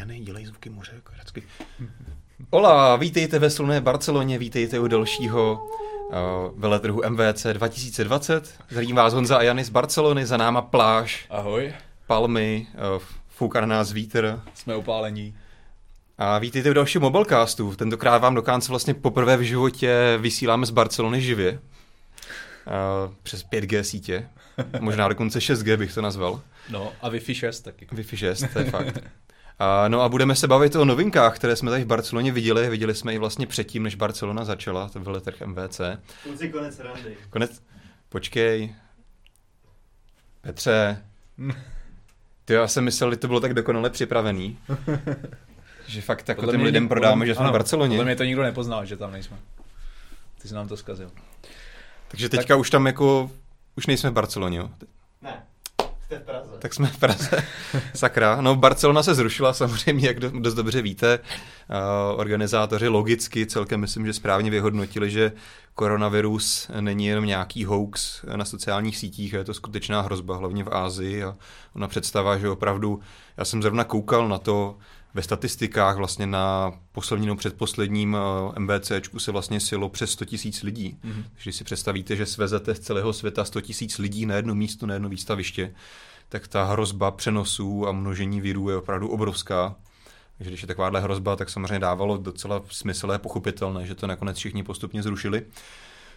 Jany, dělej zvuky moře, jako vždycky. Ola, vítejte ve slunné Barceloně, vítejte u dalšího uh, veletrhu MVC 2020. Zdravím vás Honza a Jany z Barcelony, za náma pláž, Ahoj, palmy, uh, fouká na nás vítr. jsme upálení. A vítejte v dalším mobilecastu. Tentokrát vám do Kánce vlastně poprvé v životě vysíláme z Barcelony živě. Uh, přes 5G sítě. Možná dokonce 6G bych to nazval. No a Wi-Fi 6 taky. Wi-Fi 6, to je fakt. A, no a budeme se bavit o novinkách, které jsme tady v Barceloně viděli. Viděli jsme ji vlastně předtím, než Barcelona začala, to byl trh MVC. Kluci, konec randy. Konec, počkej. Petře, ty já jsem myslel, že to bylo tak dokonale připravený. že fakt jako Podle těm lidem prodáme, podle- že jsme ano, v Barceloně. Podle mě to nikdo nepoznal, že tam nejsme. Ty jsi nám to zkazil. Takže teďka už tam jako, už nejsme v Barceloně, jo. Praze. Tak jsme v Praze. Sakra. No, Barcelona se zrušila samozřejmě, jak do- dost dobře víte. Uh, organizátoři logicky celkem myslím, že správně vyhodnotili, že koronavirus není jenom nějaký hoax na sociálních sítích, je to skutečná hrozba, hlavně v Ázii. A ona představa, že opravdu, já jsem zrovna koukal na to, ve statistikách vlastně na posledním nebo předposledním eh, MBCčku se vlastně silo přes 100 tisíc lidí. Mhm. Když si představíte, že svezete z celého světa 100 tisíc lidí na jedno místo, na jedno výstaviště, tak ta hrozba přenosů a množení virů je opravdu obrovská. Takže když je takováhle hrozba, tak samozřejmě dávalo docela smysl a je pochopitelné, že to nakonec všichni postupně zrušili.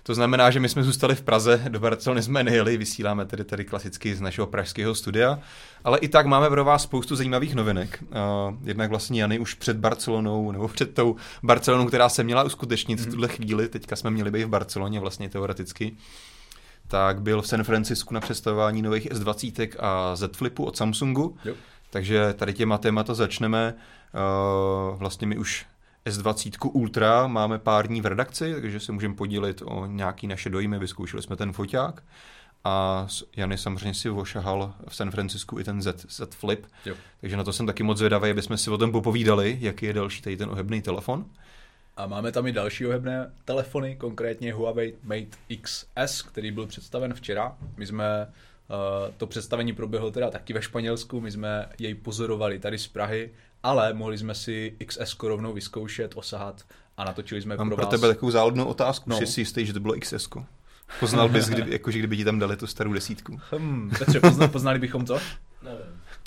To znamená, že my jsme zůstali v Praze, do Barcelony jsme nejeli, vysíláme tedy tady klasicky z našeho pražského studia, ale i tak máme pro vás spoustu zajímavých novinek. Jednak vlastně Jany už před Barcelonou, nebo před tou Barcelonou, která se měla uskutečnit v tuhle chvíli, teďka jsme měli být v Barceloně vlastně teoreticky, tak byl v San Francisku na představování nových S20 a Z Flipu od Samsungu. Jo. Takže tady těma témata začneme. Vlastně my už S20 Ultra máme pár dní v redakci, takže se můžeme podílit o nějaký naše dojmy. Vyzkoušeli jsme ten foťák. A Jany samozřejmě si ošahal v San Francisku i ten Z, Z Flip. Jo. Takže na to jsem taky moc zvědavý, aby jsme si o tom popovídali, jaký je další tady ten ohebný telefon. A máme tam i další ohebné telefony, konkrétně Huawei Mate XS, který byl představen včera. My jsme, uh, to představení proběhlo teda taky ve Španělsku, my jsme jej pozorovali tady z Prahy, ale mohli jsme si XS rovnou vyzkoušet, osahat a natočili jsme Mám pro pro vás. tebe takovou záludnou otázku. No. Jsi si jistý, že to bylo XS? Poznal bys, kdyby, jako, že kdyby ti tam dali tu starou desítku. Hmm, Petře, pozna, poznali bychom to? Nevím.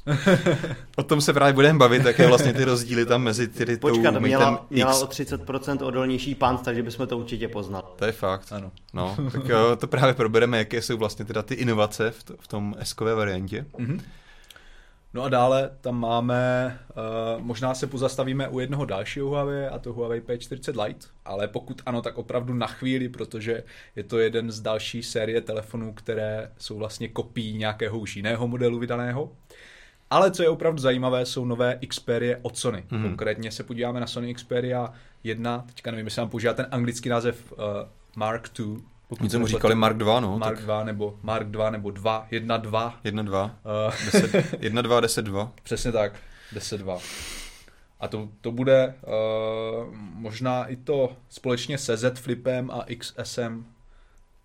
O tom se právě budeme bavit, jaké vlastně ty rozdíly tam mezi ty Počkat, tou měla, měla X. o 30% odolnější pant, takže bychom to určitě poznali. To je fakt. Ano. No, tak jo, to právě probereme, jaké jsou vlastně teda ty inovace v, to, v tom S-kové variantě. Mhm. No a dále tam máme, uh, možná se pozastavíme u jednoho dalšího Huawei, a to Huawei P40 Lite, ale pokud ano, tak opravdu na chvíli, protože je to jeden z další série telefonů, které jsou vlastně kopií nějakého už jiného modelu vydaného. Ale co je opravdu zajímavé, jsou nové Xperia od Sony. Mhm. Mm-hmm. Konkrétně se podíváme na Sony Xperia 1, teďka nevím, jestli vám používá ten anglický název uh, Mark II. Pokud Něco mu říkali Mark 2, no, Mark tak 2 nebo Mark 2 nebo 2, 1, 2. 1, 2, Uh, 10, 1, 2, 10, 2. Přesně tak, 10-2. A to, to bude uh, možná i to společně se Z Flipem a XSem,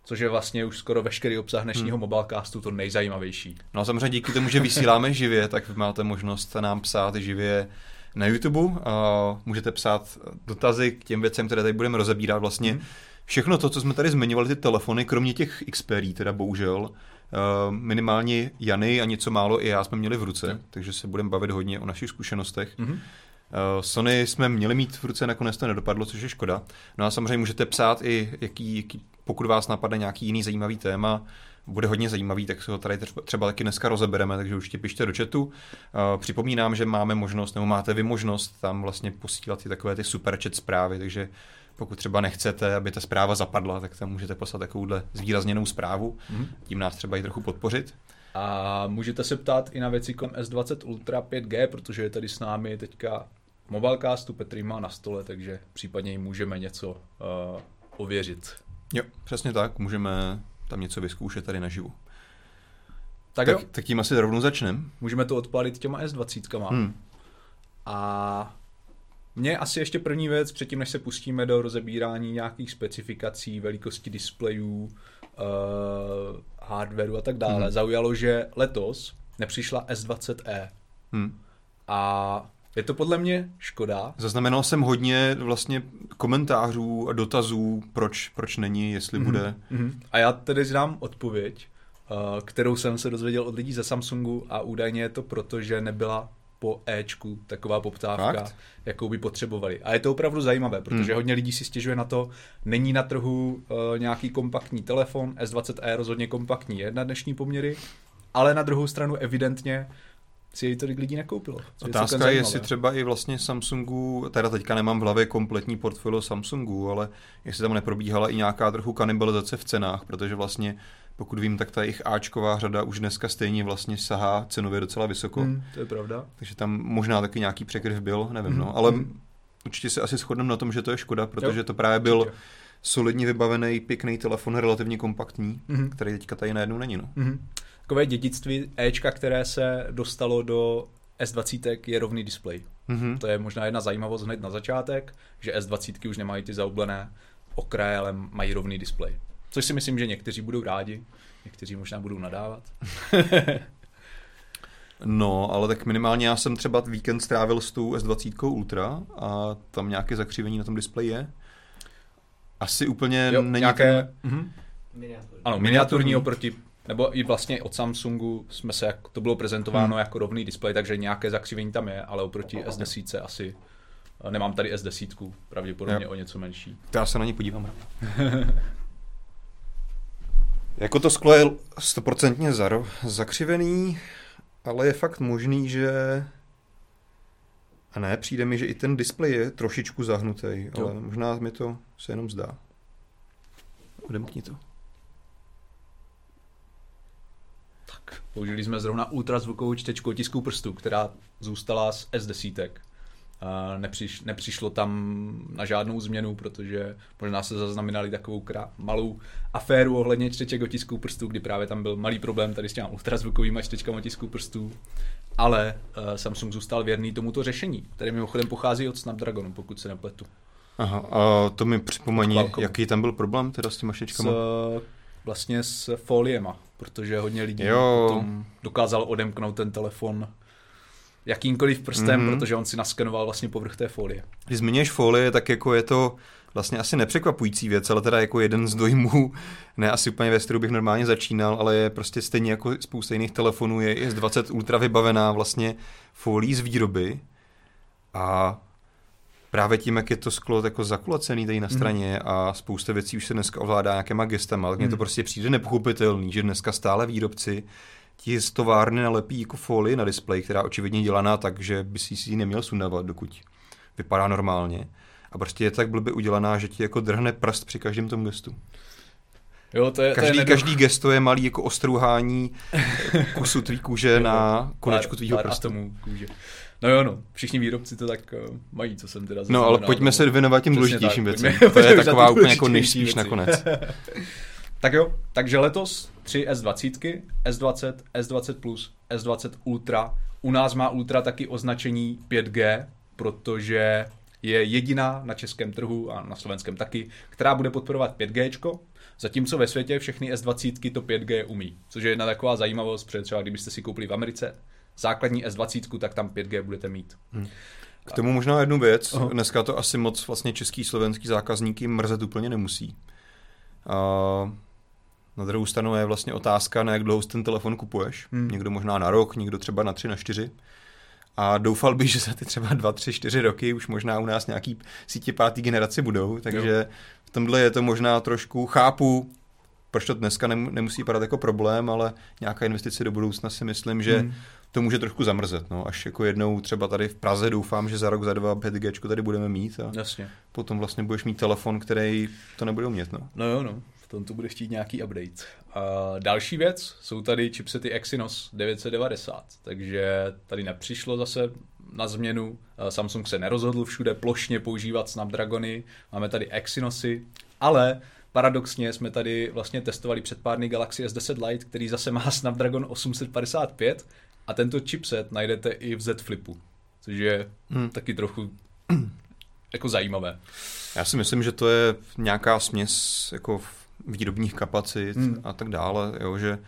což je vlastně už skoro veškerý obsah dnešního hmm. mobilecastu, to nejzajímavější. No a samozřejmě díky tomu, že vysíláme živě, tak vy máte možnost nám psát živě na YouTube. A můžete psát dotazy k těm věcem, které tady budeme rozebírat. Vlastně Mhm. Všechno to, co jsme tady zmiňovali, ty telefony, kromě těch Xperia, teda bohužel, eh, minimálně Jany a něco málo i já jsme měli v ruce, Jo. takže se budeme bavit hodně o našich zkušenostech. Mhm. Eh, Sony jsme měli mít v ruce, nakonec to nedopadlo, což je škoda. No a samozřejmě můžete psát i, jaký, jaký, pokud vás napadne nějaký jiný zajímavý téma, bude hodně zajímavý, tak se ho tady třeba, třeba taky dneska rozebereme, takže určitě pište do chatu. Eh, Připomínám, že máme možnost, nebo máte vy možnost tam vlastně posílat i takové ty super chat zprávy, takže pokud třeba nechcete, aby ta zpráva zapadla, tak tam můžete poslat takovouhle zvýrazněnou zprávu, Mhm. tím nás třeba i trochu podpořit. A můžete se ptát i na věci kolem S20 Ultra 5G, protože je tady s námi teďka mobilecastu, Petr má na stole, takže případně jim můžeme něco uh, ověřit. Jo, přesně tak, můžeme tam něco vyzkoušet tady naživu. Tak, tak, Tak, tak tím asi rovnou začneme. můžeme to odpalit těma S20. Hmm. A Mně asi ještě první věc, předtím než se pustíme do rozebírání nějakých specifikací, velikosti displejů, uh, hardwareu a tak dále, Mhm. zaujalo, že letos nepřišla S20e. Hmm. A Je to podle mě škoda. Zaznamenal jsem hodně vlastně komentářů a dotazů, proč, proč není, jestli mm-hmm. bude. Mm-hmm. A já tedy znám odpověď, uh, kterou jsem se dozvěděl od lidí ze Samsungu a údajně je to proto, že nebyla po Ečku taková poptávka, Fakt? jakou by potřebovali. A je to opravdu zajímavé, protože Hmm. hodně lidí si stěžuje na to, není na trhu uh, nějaký kompaktní telefon, S20e rozhodně kompaktní je na dnešní poměry, ale na druhou stranu evidentně si jej tolik lidí nekoupilo. Otázka je, jestli třeba i vlastně Samsungu, teda teďka nemám v hlavě kompletní portfolio Samsungu, ale jestli tam neprobíhala i nějaká trochu kanibalizace v cenách, protože vlastně pokud vím, tak ta jejich Ačková řada už dneska stejně vlastně sahá cenově docela vysoko. Hmm, to je pravda. Takže tam možná taky nějaký překryv byl, nevím, Mhm, no. Ale mhm. určitě se asi shodneme na tom, že to je škoda, protože Jo, to právě byl určitě. solidně vybavený, pěkný telefon, relativně kompaktní, Mhm. který teďka tady najednou není, no. Mhm. Takové dědictví Ečka, které se dostalo do S20, je rovný displej. Mhm. To je možná jedna zajímavost hned na začátek, že S20 už nemají ty zaoblené okraje, ale mají rovný displej. Což si myslím, že někteří budou rádi, někteří možná budou nadávat. No, ale tak minimálně já jsem třeba víkend strávil s tou S20 Ultra a tam nějaké zakřivení na tom displeji je. Asi úplně Jo, není nějaké, ten- mhm. Miniaturní. ano, miniaturní oproti, nebo i vlastně od Samsungu jsme se, jak to bylo prezentováno Hmm. jako rovný displej, takže nějaké zakřivení tam je, ale oproti S10 asi, nemám tady S10, pravděpodobně Jo. o něco menší. Já se na ně podívám. jako to sklo je stoprocentně zaro, zakřivený, ale je fakt možný, že... A ne, přijde mi, že i ten displej je trošičku zahnutý, Jo. ale možná mi to se jenom zdá. Odemkni to. Tak, použili jsme zrovna ultrazvukovou čtečku otisků prstů, která zůstala z S10. Nepřiš, nepřišlo tam na žádnou změnu, protože možná se zaznamenali takovou krá- malou aféru ohledně čteček otisků prstů, kdy právě tam byl malý problém tady s těmi ultrazvukovými čtečkami otisků prstů. Ale uh, Samsung zůstal věrný tomuto řešení, které mimochodem pochází od Snapdragonu, pokud se nepletu. Aha, a to mi Qualcommu. jaký tam byl problém teda s těma S, štěčkama? vlastně s foliema, protože hodně lidí Jo. potom dokázalo odemknout ten telefon jakýmkoliv prstem, Mhm. mm-hmm. protože on si naskenoval vlastně povrch té folie. Když zmiňuješ folie, tak jako je to vlastně asi nepřekvapující věc, ale teda jako jeden z dojmů, ne asi úplně ve stylu bych normálně začínal, ale je prostě stejně jako spousta jiných telefonů, je i z 20 Ultra vybavená vlastně folí z výroby a právě tím, jak je to sklo jako zakulacený tady na Mhm. straně a spousta věcí už se dneska ovládá nějakýma gestama, tak mně to Mhm. prostě přijde nepochopitelný, že dneska stále výrobci ti z továrny nalepí jako folii na displej, která očividně je dělaná tak, že by si ji neměl sundávat, dokud vypadá normálně. A prostě je tak blbě udělaná, že ti jako drhne prst při každém tom gestu. Jo, to je, Každý, to je každý gesto je malý jako ostruhání kusu tvý kůže na konečku tvýho pár prstu. atomů kůže. No jo, no, všichni výrobci to tak uh, mají, co jsem teda No ale pojďme se věnovat těm důležitějším věcem. To je taková úplně jako nejspíš nakonec. Tak jo, takže letos tři S20, S20, S20+, S20 Ultra. U nás má Ultra taky označení 5G, protože je jediná na českém trhu a na slovenském taky, která bude podporovat 5G, zatímco ve světě všechny S20 to 5G umí. Což je jedna taková zajímavost, protože třeba kdybyste si koupili v Americe základní S20, tak tam 5G budete mít. K tomu možná jednu věc. Aha. Dneska to asi moc vlastně český, slovenský zákazníky mrzet úplně nemusí. A na druhou stranu je vlastně otázka, na jak dlouho ten telefon kupuješ. Hmm. Někdo možná na rok, někdo třeba na tři, na čtyři. A doufal bych, že za ty třeba dva, tři, čtyři roky už možná u nás nějaký sítě pátý generace budou, takže v tomhle je to možná trošku, chápu, proč to dneska nem- nemusí padat jako problém, ale nějaká investice do budoucna si myslím, že Hmm. to může trošku zamrzet. No. Až jako jednou třeba tady v Praze doufám, že za rok, za dva 5G tady budeme mít a Jasně. potom vlastně budeš mít telefon, který to nebude umět. No. No jo, no. Tom to bude chtít nějaký update. A další věc, jsou tady chipsety Exynos 990, takže tady nepřišlo zase na změnu. A Samsung se nerozhodl všude plošně používat Snapdragony, máme tady Exynosy, ale paradoxně jsme tady vlastně testovali před pár dny Galaxy S10 Lite, který zase má Snapdragon 855 a tento chipset najdete i v Z Flipu, což je Hmm. taky trochu jako zajímavé. Já si myslím, že to je nějaká směs jako v- výrobních kapacit Hmm. a tak dále, jo, že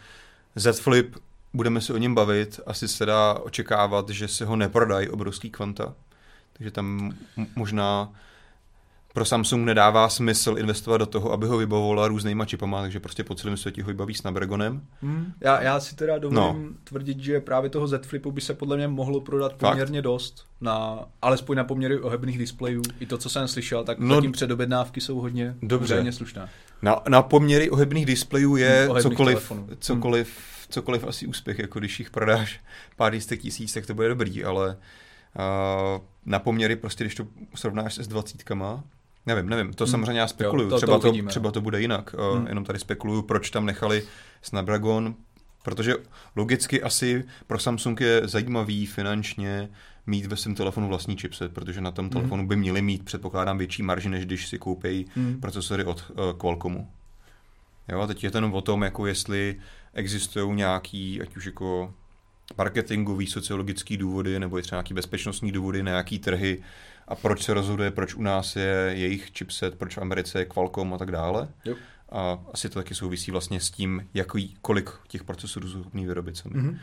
Z Flip budeme se o něm bavit, asi se dá očekávat, že se ho neprodají obrovský kvanta. Takže tam možná pro Samsung nedává smysl investovat do toho, aby ho vybavovala různýma čipama, takže prostě po celém světě ho vybaví Snapdragonem. Hmm. Já, já si teda dovolím no. tvrdit, že právě toho Z Flipu by se podle mě mohlo prodat poměrně Fakt? dost, na, alespoň na poměry ohebných displejů. I to, co jsem slyšel, tak no, zatím předobjednávky jsou hodně, dobře. slušné. Na, na poměry ohebných displejů je ohebných cokoliv, cokoliv, hmm. cokoliv asi úspěch, jako když jich prodáš pár jistek tisíc, tak to bude dobrý, ale uh, na poměry prostě, když to srovnáš s 20 Nevím, nevím, to hmm. samozřejmě já spekuluju. Jo, to, třeba, to, uvidíme, třeba to bude jinak. Hmm. Jenom tady spekuluju, proč tam nechali Snapdragon, protože logicky asi pro Samsung je zajímavý finančně mít ve svém telefonu vlastní chipset, protože na tom hmm. telefonu by měli mít, předpokládám, větší marži, než když si koupí hmm. procesory od uh, Qualcommu. Jo, a teď je to jenom o tom, jako jestli existují nějaký, ať už jako marketingový, sociologický důvody, nebo je třeba nějaký bezpečnostní důvody, nějaký trhy, a proč se rozhoduje, proč u nás je jejich chipset, proč v Americe je Qualcomm a tak dále. Jo. A asi to taky souvisí vlastně s tím, jaký, kolik těch procesorů jsou schopný vyrobit sami. Mm-hmm.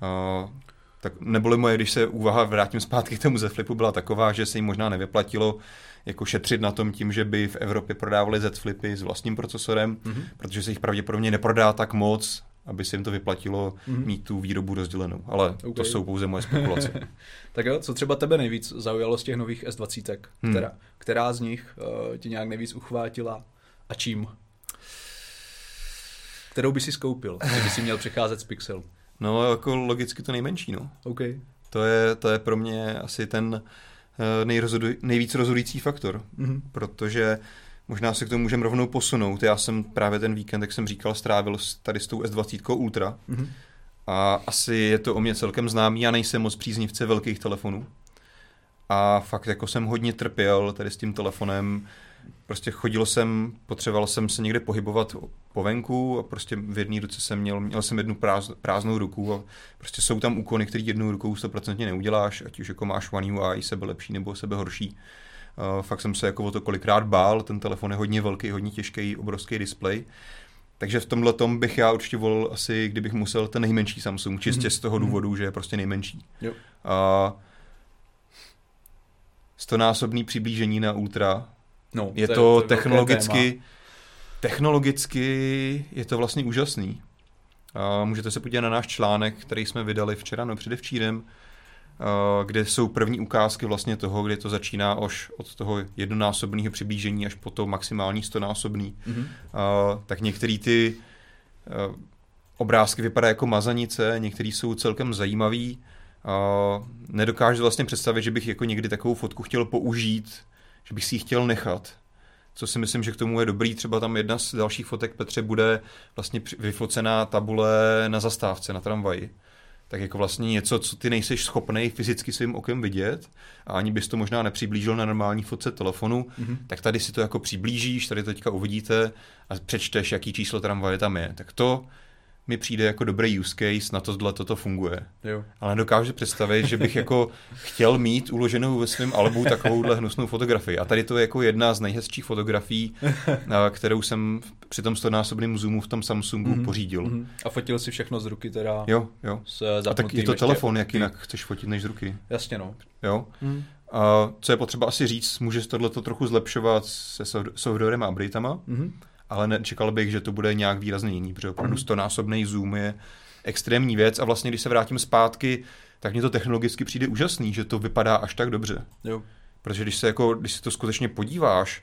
A, tak neboli moje, když se úvaha vrátím zpátky k tomu Z Flipu, byla taková, že se jim možná nevyplatilo jako šetřit na tom tím, že by v Evropě prodávali Z Flipy s vlastním procesorem, mm-hmm. protože se jich pravděpodobně neprodá tak moc, aby se jim to vyplatilo mm-hmm. mít tu výrobu rozdělenou. Ale okay. to jsou pouze moje spekulace. tak jo, co třeba tebe nejvíc zaujalo z těch nových S20, hmm. která, která z nich uh, ti nějak nejvíc uchvátila a čím? Kterou by si skoupil, kdyby si měl přecházet z Pixel? No, jako logicky to nejmenší, no. Okay. To je, to je pro mě asi ten uh, nejrozhoduj, nejvíc rozhodující faktor, mm-hmm. protože Možná se k tomu můžeme rovnou posunout. Já jsem právě ten víkend, jak jsem říkal, strávil tady s tou S20 Ultra. Mm-hmm. A asi je to o mě celkem známý. Já nejsem moc příznivce velkých telefonů. A fakt jako jsem hodně trpěl tady s tím telefonem. Prostě chodil jsem, potřeboval jsem se někde pohybovat po venku a prostě v jedné ruce jsem měl, měl jsem jednu práz, prázdnou ruku a prostě jsou tam úkony, které jednou rukou 100% neuděláš, ať už jako máš One UI, sebe lepší nebo sebe horší. Uh, fakt jsem se jako o to kolikrát bál, ten telefon je hodně velký, hodně těžký, obrovský displej. Takže v tomhle tom bych já určitě volil asi, kdybych musel ten nejmenší Samsung, čistě mm-hmm. z toho mhm. důvodu, že je prostě nejmenší. Jo. A stonásobný přiblížení na Ultra. No, je to, to, to technologicky, technologicky je to vlastně úžasný. A můžete se podívat na náš článek, který jsme vydali včera, no předevčírem, kde jsou první ukázky vlastně toho, kde to začíná až od toho jednonásobného přiblížení až po to maximální stonásobný. Mm-hmm. Tak některé ty obrázky vypadají jako mazanice, některé jsou celkem zajímavý. Nedokážu vlastně představit, že bych jako někdy takovou fotku chtěl použít, že bych si ji chtěl nechat. Co si myslím, že k tomu je dobrý, třeba tam jedna z dalších fotek Petře bude vlastně vyfocená tabule na zastávce, na tramvaji tak jako vlastně něco, co ty nejseš schopný fyzicky svým okem vidět a ani bys to možná nepřiblížil na normální fotce telefonu, mm-hmm. tak tady si to jako přiblížíš, tady teďka uvidíte a přečteš, jaký číslo tramvaje tam je. Tak to mi přijde jako dobrý use case, na tohle toto funguje. Jo. Ale nedokážu představit, že bych jako chtěl mít uloženou ve svém albu takovouhle hnusnou fotografii. A tady to je jako jedna z nejhezčích fotografií, kterou jsem při tom stonásobném zoomu v tom Samsungu mm-hmm. pořídil. Mm-hmm. A fotil si všechno z ruky teda? Jo, jo. S a tak je to telefon, jak jinak chceš fotit než z ruky. Jasně, no. Jo. Mm. A co je potřeba asi říct, můžeš tohleto trochu zlepšovat se softwarem a updatama. Mm-hmm ale nečekal bych, že to bude nějak výrazně jiný, protože opravdu mm. stonásobný zoom je extrémní věc a vlastně, když se vrátím zpátky, tak mně to technologicky přijde úžasný, že to vypadá až tak dobře. Jo. Protože když se, jako, když se to skutečně podíváš,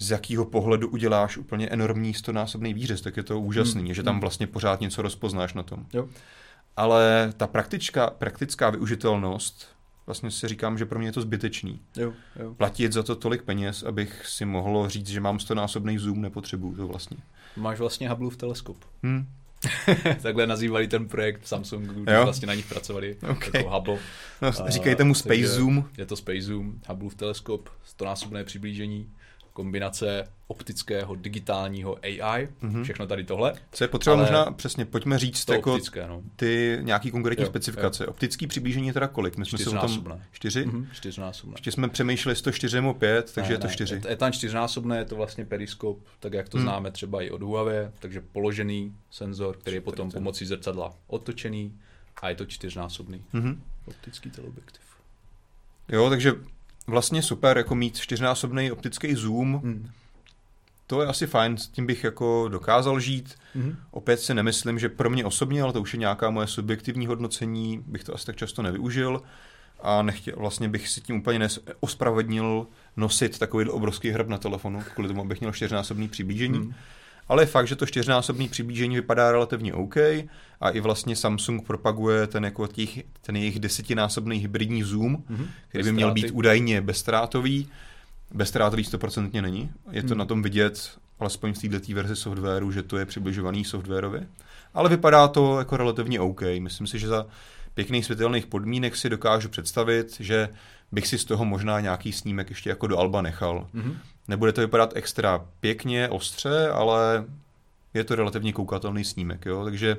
z jakého pohledu uděláš úplně enormní stonásobný výřez, tak je to úžasný, mm. že tam mhm. vlastně pořád něco rozpoznáš na tom. Jo. Ale ta praktická, praktická využitelnost vlastně si říkám, že pro mě je to zbytečný. Jo, jo. Platit za to tolik peněz, abych si mohl říct, že mám stonásobný zoom, nepotřebuju to vlastně. Máš vlastně Hubbleův teleskop. Hmm. Takhle nazývali ten projekt v Samsungu, když vlastně na nich pracovali okay. jako Hubble. No, říkají tomu Space Zoom. Je to Space Zoom, Hubbleův teleskop, stonásobné přiblížení, kombinace optického, digitálního AI, mm-hmm. všechno tady tohle. Co je potřeba Ale možná, přesně, pojďme říct To jako optické, no. ty nějaký konkrétní Jo, specifikace. Optický přiblížení je teda kolik? My jsme se o tom... Čtyřnásobné. Čtyři? Mhm, čtyřnásobné. Ještě jsme přemýšleli, jestli to čtyři nebo pět, takže Ne, je to ne, čtyři. Je, je tam čtyřnásobné, je to vlastně periskop, tak jak to Hmm. známe třeba i od Huawei, takže položený senzor, který je potom 40. pomocí zrcadla otočený a je to čtyřnásobný Mhm. optický teleobjektiv. Jo, takže vlastně super, jako mít čtyřnásobný optický zoom, Hmm. to je asi fajn, s tím bych jako dokázal žít. Mhm. Opět si nemyslím, že pro mě osobně, ale to už je nějaká moje subjektivní hodnocení, bych to asi tak často nevyužil a nechtěl, vlastně bych si tím úplně ospravednil nosit takový obrovský hrb na telefonu, kvůli tomu, abych měl čtyřnásobný přiblížení. Hmm. Ale je fakt, že to čtyřnásobný přiblížení vypadá relativně OK a i vlastně Samsung propaguje ten, jako těch, ten jejich desetinásobný hybridní zoom, Mhm. který by měl být údajně bezstrátový. Bezstrátový stoprocentně není. Je to Hmm. na tom vidět, alespoň v této verzi softwaru, že to je přibližovaný softwarově. Ale vypadá to jako relativně OK. Myslím si, že za pěkných světelných podmínek si dokážu představit, že bych si z toho možná nějaký snímek ještě jako do Alba nechal. Mhm. Nebude to vypadat extra pěkně, ostře, ale je to relativně koukatelný snímek, jo? takže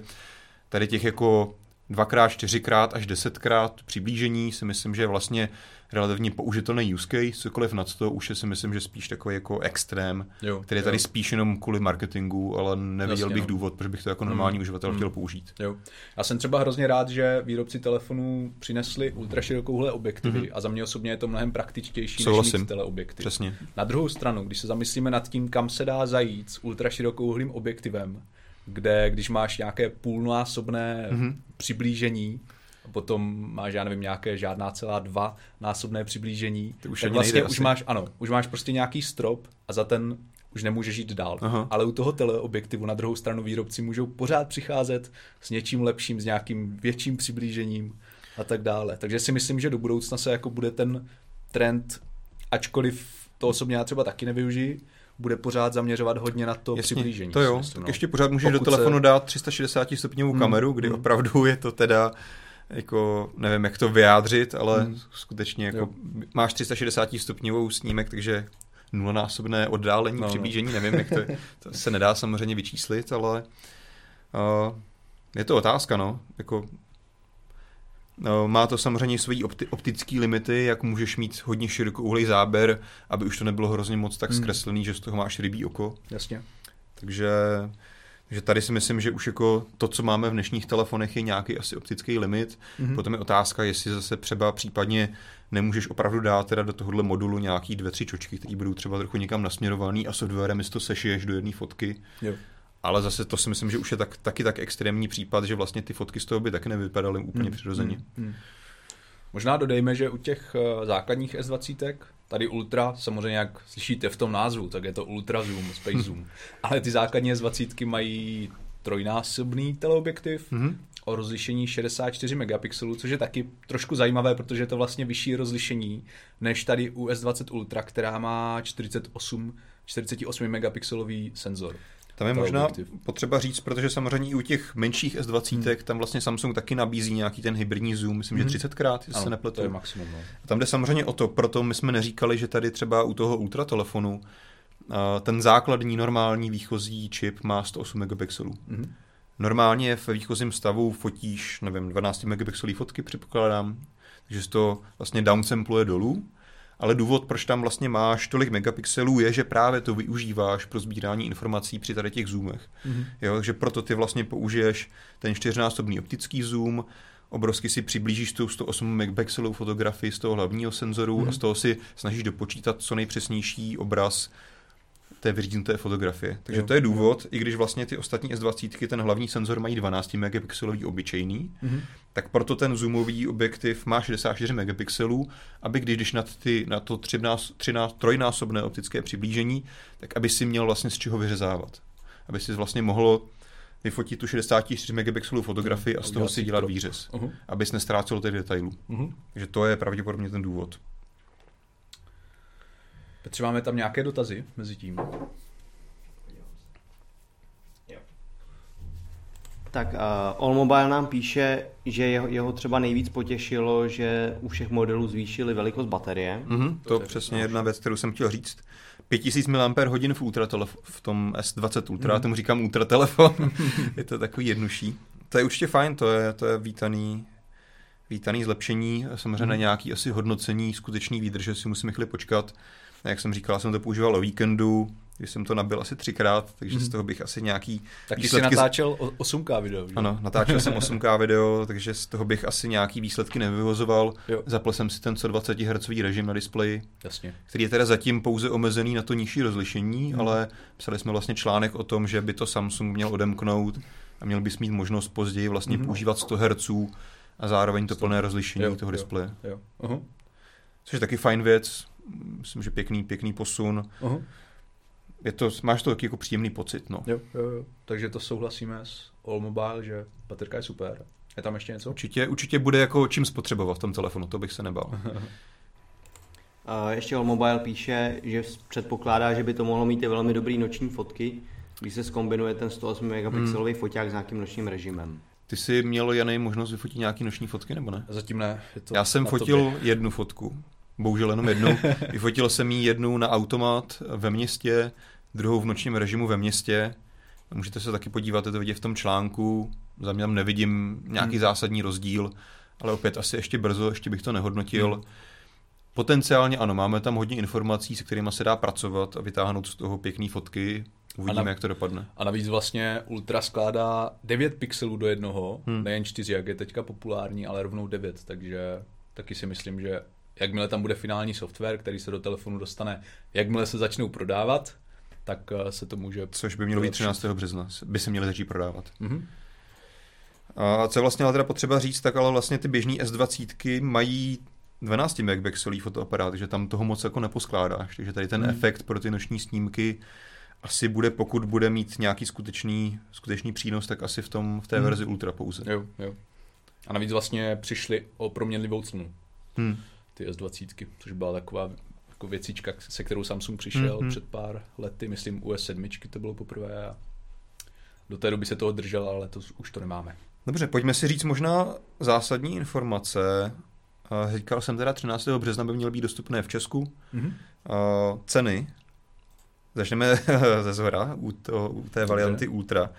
tady těch jako dvakrát, čtyřikrát až desetkrát přiblížení si myslím, že je vlastně relativně použitelný use case, cokoliv nad to už je si myslím, že spíš takový jako extrém, Jo, který je tady jo. spíš jenom kvůli marketingu, ale neviděl Jasně, bych no. důvod, proč bych to jako normální Hmm. uživatel Hmm. chtěl použít. Jo. Já jsem třeba hrozně rád, že výrobci telefonů přinesli ultraširokouhle objektivy Mhm. a za mě osobně je to mnohem praktičtější než Souhlasím. mít teleobjektiv. Přesně. Na druhou stranu, když se zamyslíme nad tím, kam se dá zajít s ultraširokouhlým objektivem, kde když máš nějaké půlnásobné Mhm. přiblížení, a potom máš, já nevím, nějaké žádná celá dva násobné přiblížení, To už tak vlastně už asi. máš, ano, už máš prostě nějaký strop a za ten už nemůžeš jít dál. Aha. Ale u toho teleobjektivu na druhou stranu výrobci můžou pořád přicházet s něčím lepším, s nějakým větším přiblížením a tak dále. Takže si myslím, že do budoucna se jako bude ten trend, ačkoliv to osobně já třeba taky nevyužiji, bude pořád zaměřovat hodně na to Jasně, přiblížení. to jo, myslím, tak no. ještě pořád můžeš do Pokud telefonu se- dát 360 stupňovou Hmm, kameru, kdy hmm. opravdu je to teda jako, nevím, jak to vyjádřit, ale Hmm. skutečně jako Jo. máš 360 stupňovou snímek, takže nulonásobné oddálení, No, no. přiblížení, nevím, jak to, to se nedá samozřejmě vyčíslit, ale uh, je to otázka, no, jako No, má to samozřejmě své opti- optické limity, jak můžeš mít hodně širokouhlý záběr, aby už to nebylo hrozně moc tak Hmm. zkreslený, že z toho máš rybí oko. Jasně. Takže, takže tady si myslím, že už jako to, co máme v dnešních telefonech, je nějaký asi optický limit. Mhm. Potom je otázka, jestli zase třeba případně nemůžeš opravdu dát teda do tohohle modulu nějaký dvě, tři čočky, které budou třeba trochu někam nasměrovaný a softwarem to sešiješ do jedné fotky. Jo. Ale zase to si myslím, že už je tak, taky tak extrémní případ, že vlastně ty fotky z toho by taky nevypadaly úplně Hmm, přirozeně. hmm, hmm. Možná dodejme, že u těch eh, základních S20, tady Ultra, samozřejmě jak slyšíte v tom názvu, tak je to Ultra Zoom, Space Zoom, ale ty základní S20 mají trojnásobný teleobjektiv Mhm. o rozlišení 64 megapixelů, což je taky trošku zajímavé, protože je to vlastně vyšší rozlišení než tady u S20 Ultra, která má 48, 48 megapixelový senzor. Tam je možná objektiv. potřeba říct, protože samozřejmě i u těch menších S20, Hmm. tam vlastně Samsung taky nabízí nějaký ten hybridní zoom, myslím, že Mhm. 30krát, jestli se Ano, nepletu. to je maximum. No. Tam jde samozřejmě o to, proto my jsme neříkali, že tady třeba u toho ultratelefonu a ten základní normální výchozí čip má 108 megapixelů. Mhm. Normálně v výchozím stavu fotíš, nevím, 12 megapixelové fotky předpokládám, takže se to vlastně downsampluje dolů, ale důvod, proč tam vlastně máš tolik megapixelů, je, že právě to využíváš pro sbírání informací při tady těch zoomech. Mhm. Jo, takže proto ty vlastně použiješ ten čtyřnásobný optický zoom, obrovsky si přiblížíš tu 108 megapixelovou fotografii z toho hlavního senzoru Mhm. a z toho si snažíš dopočítat co nejpřesnější obraz té vyřízené fotografie. Takže Jo, to je důvod, i když vlastně ty ostatní S20 ten hlavní senzor mají 12 megapixelový obyčejný, Mhm. tak proto ten zoomový objektiv má 64 megapixelů, aby když jdeš na, ty, na to 13, 13, trojnásobné optické přiblížení, tak aby si měl vlastně z čeho vyřezávat. Aby si vlastně mohlo vyfotit tu 64 megapixelovou fotografii a z toho Udělat si dělat výřez. Uh-huh. Abys nestrácel těch detailů. Uh-huh. Takže to je pravděpodobně ten důvod. Petře, máme tam nějaké dotazy mezi tím? Tak uh, Allmobile nám píše, že jeho, jeho třeba nejvíc potěšilo, že u všech modelů zvýšili velikost baterie. Mhm, to, to je přesně jedna věc, kterou jsem chtěl říct. 5000 mAh v, ultra telef- v tom S20 Ultra, mm. tomu říkám ultra telefon, je to takový jednodušší. To je určitě fajn, to je, to je vítaný, vítaný zlepšení, samozřejmě mm. na nějaký asi hodnocení skutečný výdrže si musíme chvíli počkat. Jak jsem říkal, jsem to používal o víkendu, když jsem to nabil asi třikrát, takže mm. z toho bych asi nějaký Tak výsledky... jsi natáčel 8K video. Že? Ano, natáčel jsem 8K video, takže z toho bych asi nějaký výsledky nevyvozoval. Jo. Zapl jsem si ten 120 Hz režim na displeji, Jasně. který je teda zatím pouze omezený na to nižší rozlišení, mm. ale psali jsme vlastně článek o tom, že by to Samsung měl odemknout a měl bys mít možnost později vlastně mm. používat 100 Hz a zároveň to plné rozlišení jo, toho displeje. Jo, jo. Uh-huh. Což je taky fajn věc, myslím, že pěkný, pěkný posun. Uh-huh je to, máš to taky jako příjemný pocit, no. Jo, jo, jo. Takže to souhlasíme s All Mobile, že baterka je super. Je tam ještě něco? Určitě, určitě bude jako čím spotřebovat v tom telefonu, to bych se nebal. A ještě All Mobile píše, že předpokládá, že by to mohlo mít i velmi dobrý noční fotky, když se skombinuje ten 108 megapixelový hmm. foťák s nějakým nočním režimem. Ty jsi měl, Janej, možnost vyfotit nějaký noční fotky, nebo ne? Zatím ne. Je to Já jsem fotil tobě. jednu fotku, bohužel jenom jednu. Vyfotil jsem ji jednu na automat ve městě, druhou v nočním režimu ve městě. Můžete se taky podívat, je to vidět v tom článku. Za mě tam nevidím nějaký hmm. zásadní rozdíl, ale opět asi ještě brzo, ještě bych to nehodnotil. Hmm. Potenciálně ano, máme tam hodně informací, se kterými se dá pracovat a vytáhnout z toho pěkné fotky. Uvidíme, na, jak to dopadne. A navíc vlastně Ultra skládá 9 pixelů do jednoho, hmm. nejen 4, jak je teďka populární, ale rovnou 9, takže taky si myslím, že jakmile tam bude finální software, který se do telefonu dostane, jakmile se začnou prodávat, tak eh, se to může... Což by mělo být 13. března, by se měly začít prodávat. Mm-hmm. A co je vlastně ale teda potřeba říct, tak ale vlastně ty běžné S20 mají 12 megapixelový fotoaparát, takže tam toho moc jako neposkládáš. Takže tady ten mm. efekt pro ty noční snímky asi bude, pokud bude mít nějaký skutečný, skutečný přínos, tak asi v, tom, v té mm. verzi Ultra pouze. Jo, jo. A navíc vlastně přišli o proměnlivou cenu. Hmm. Ty S20, což byla taková jako věcička, se kterou Samsung přišel mm-hmm. před pár lety, myslím US 7 to bylo poprvé a do té doby se toho držel, ale to už to nemáme. Dobře, pojďme si říct možná zásadní informace. Říkal jsem teda 13. března by měly být dostupné v Česku. Mm-hmm. Ceny. Začneme ze zhora u, to, u té varianty Ultra.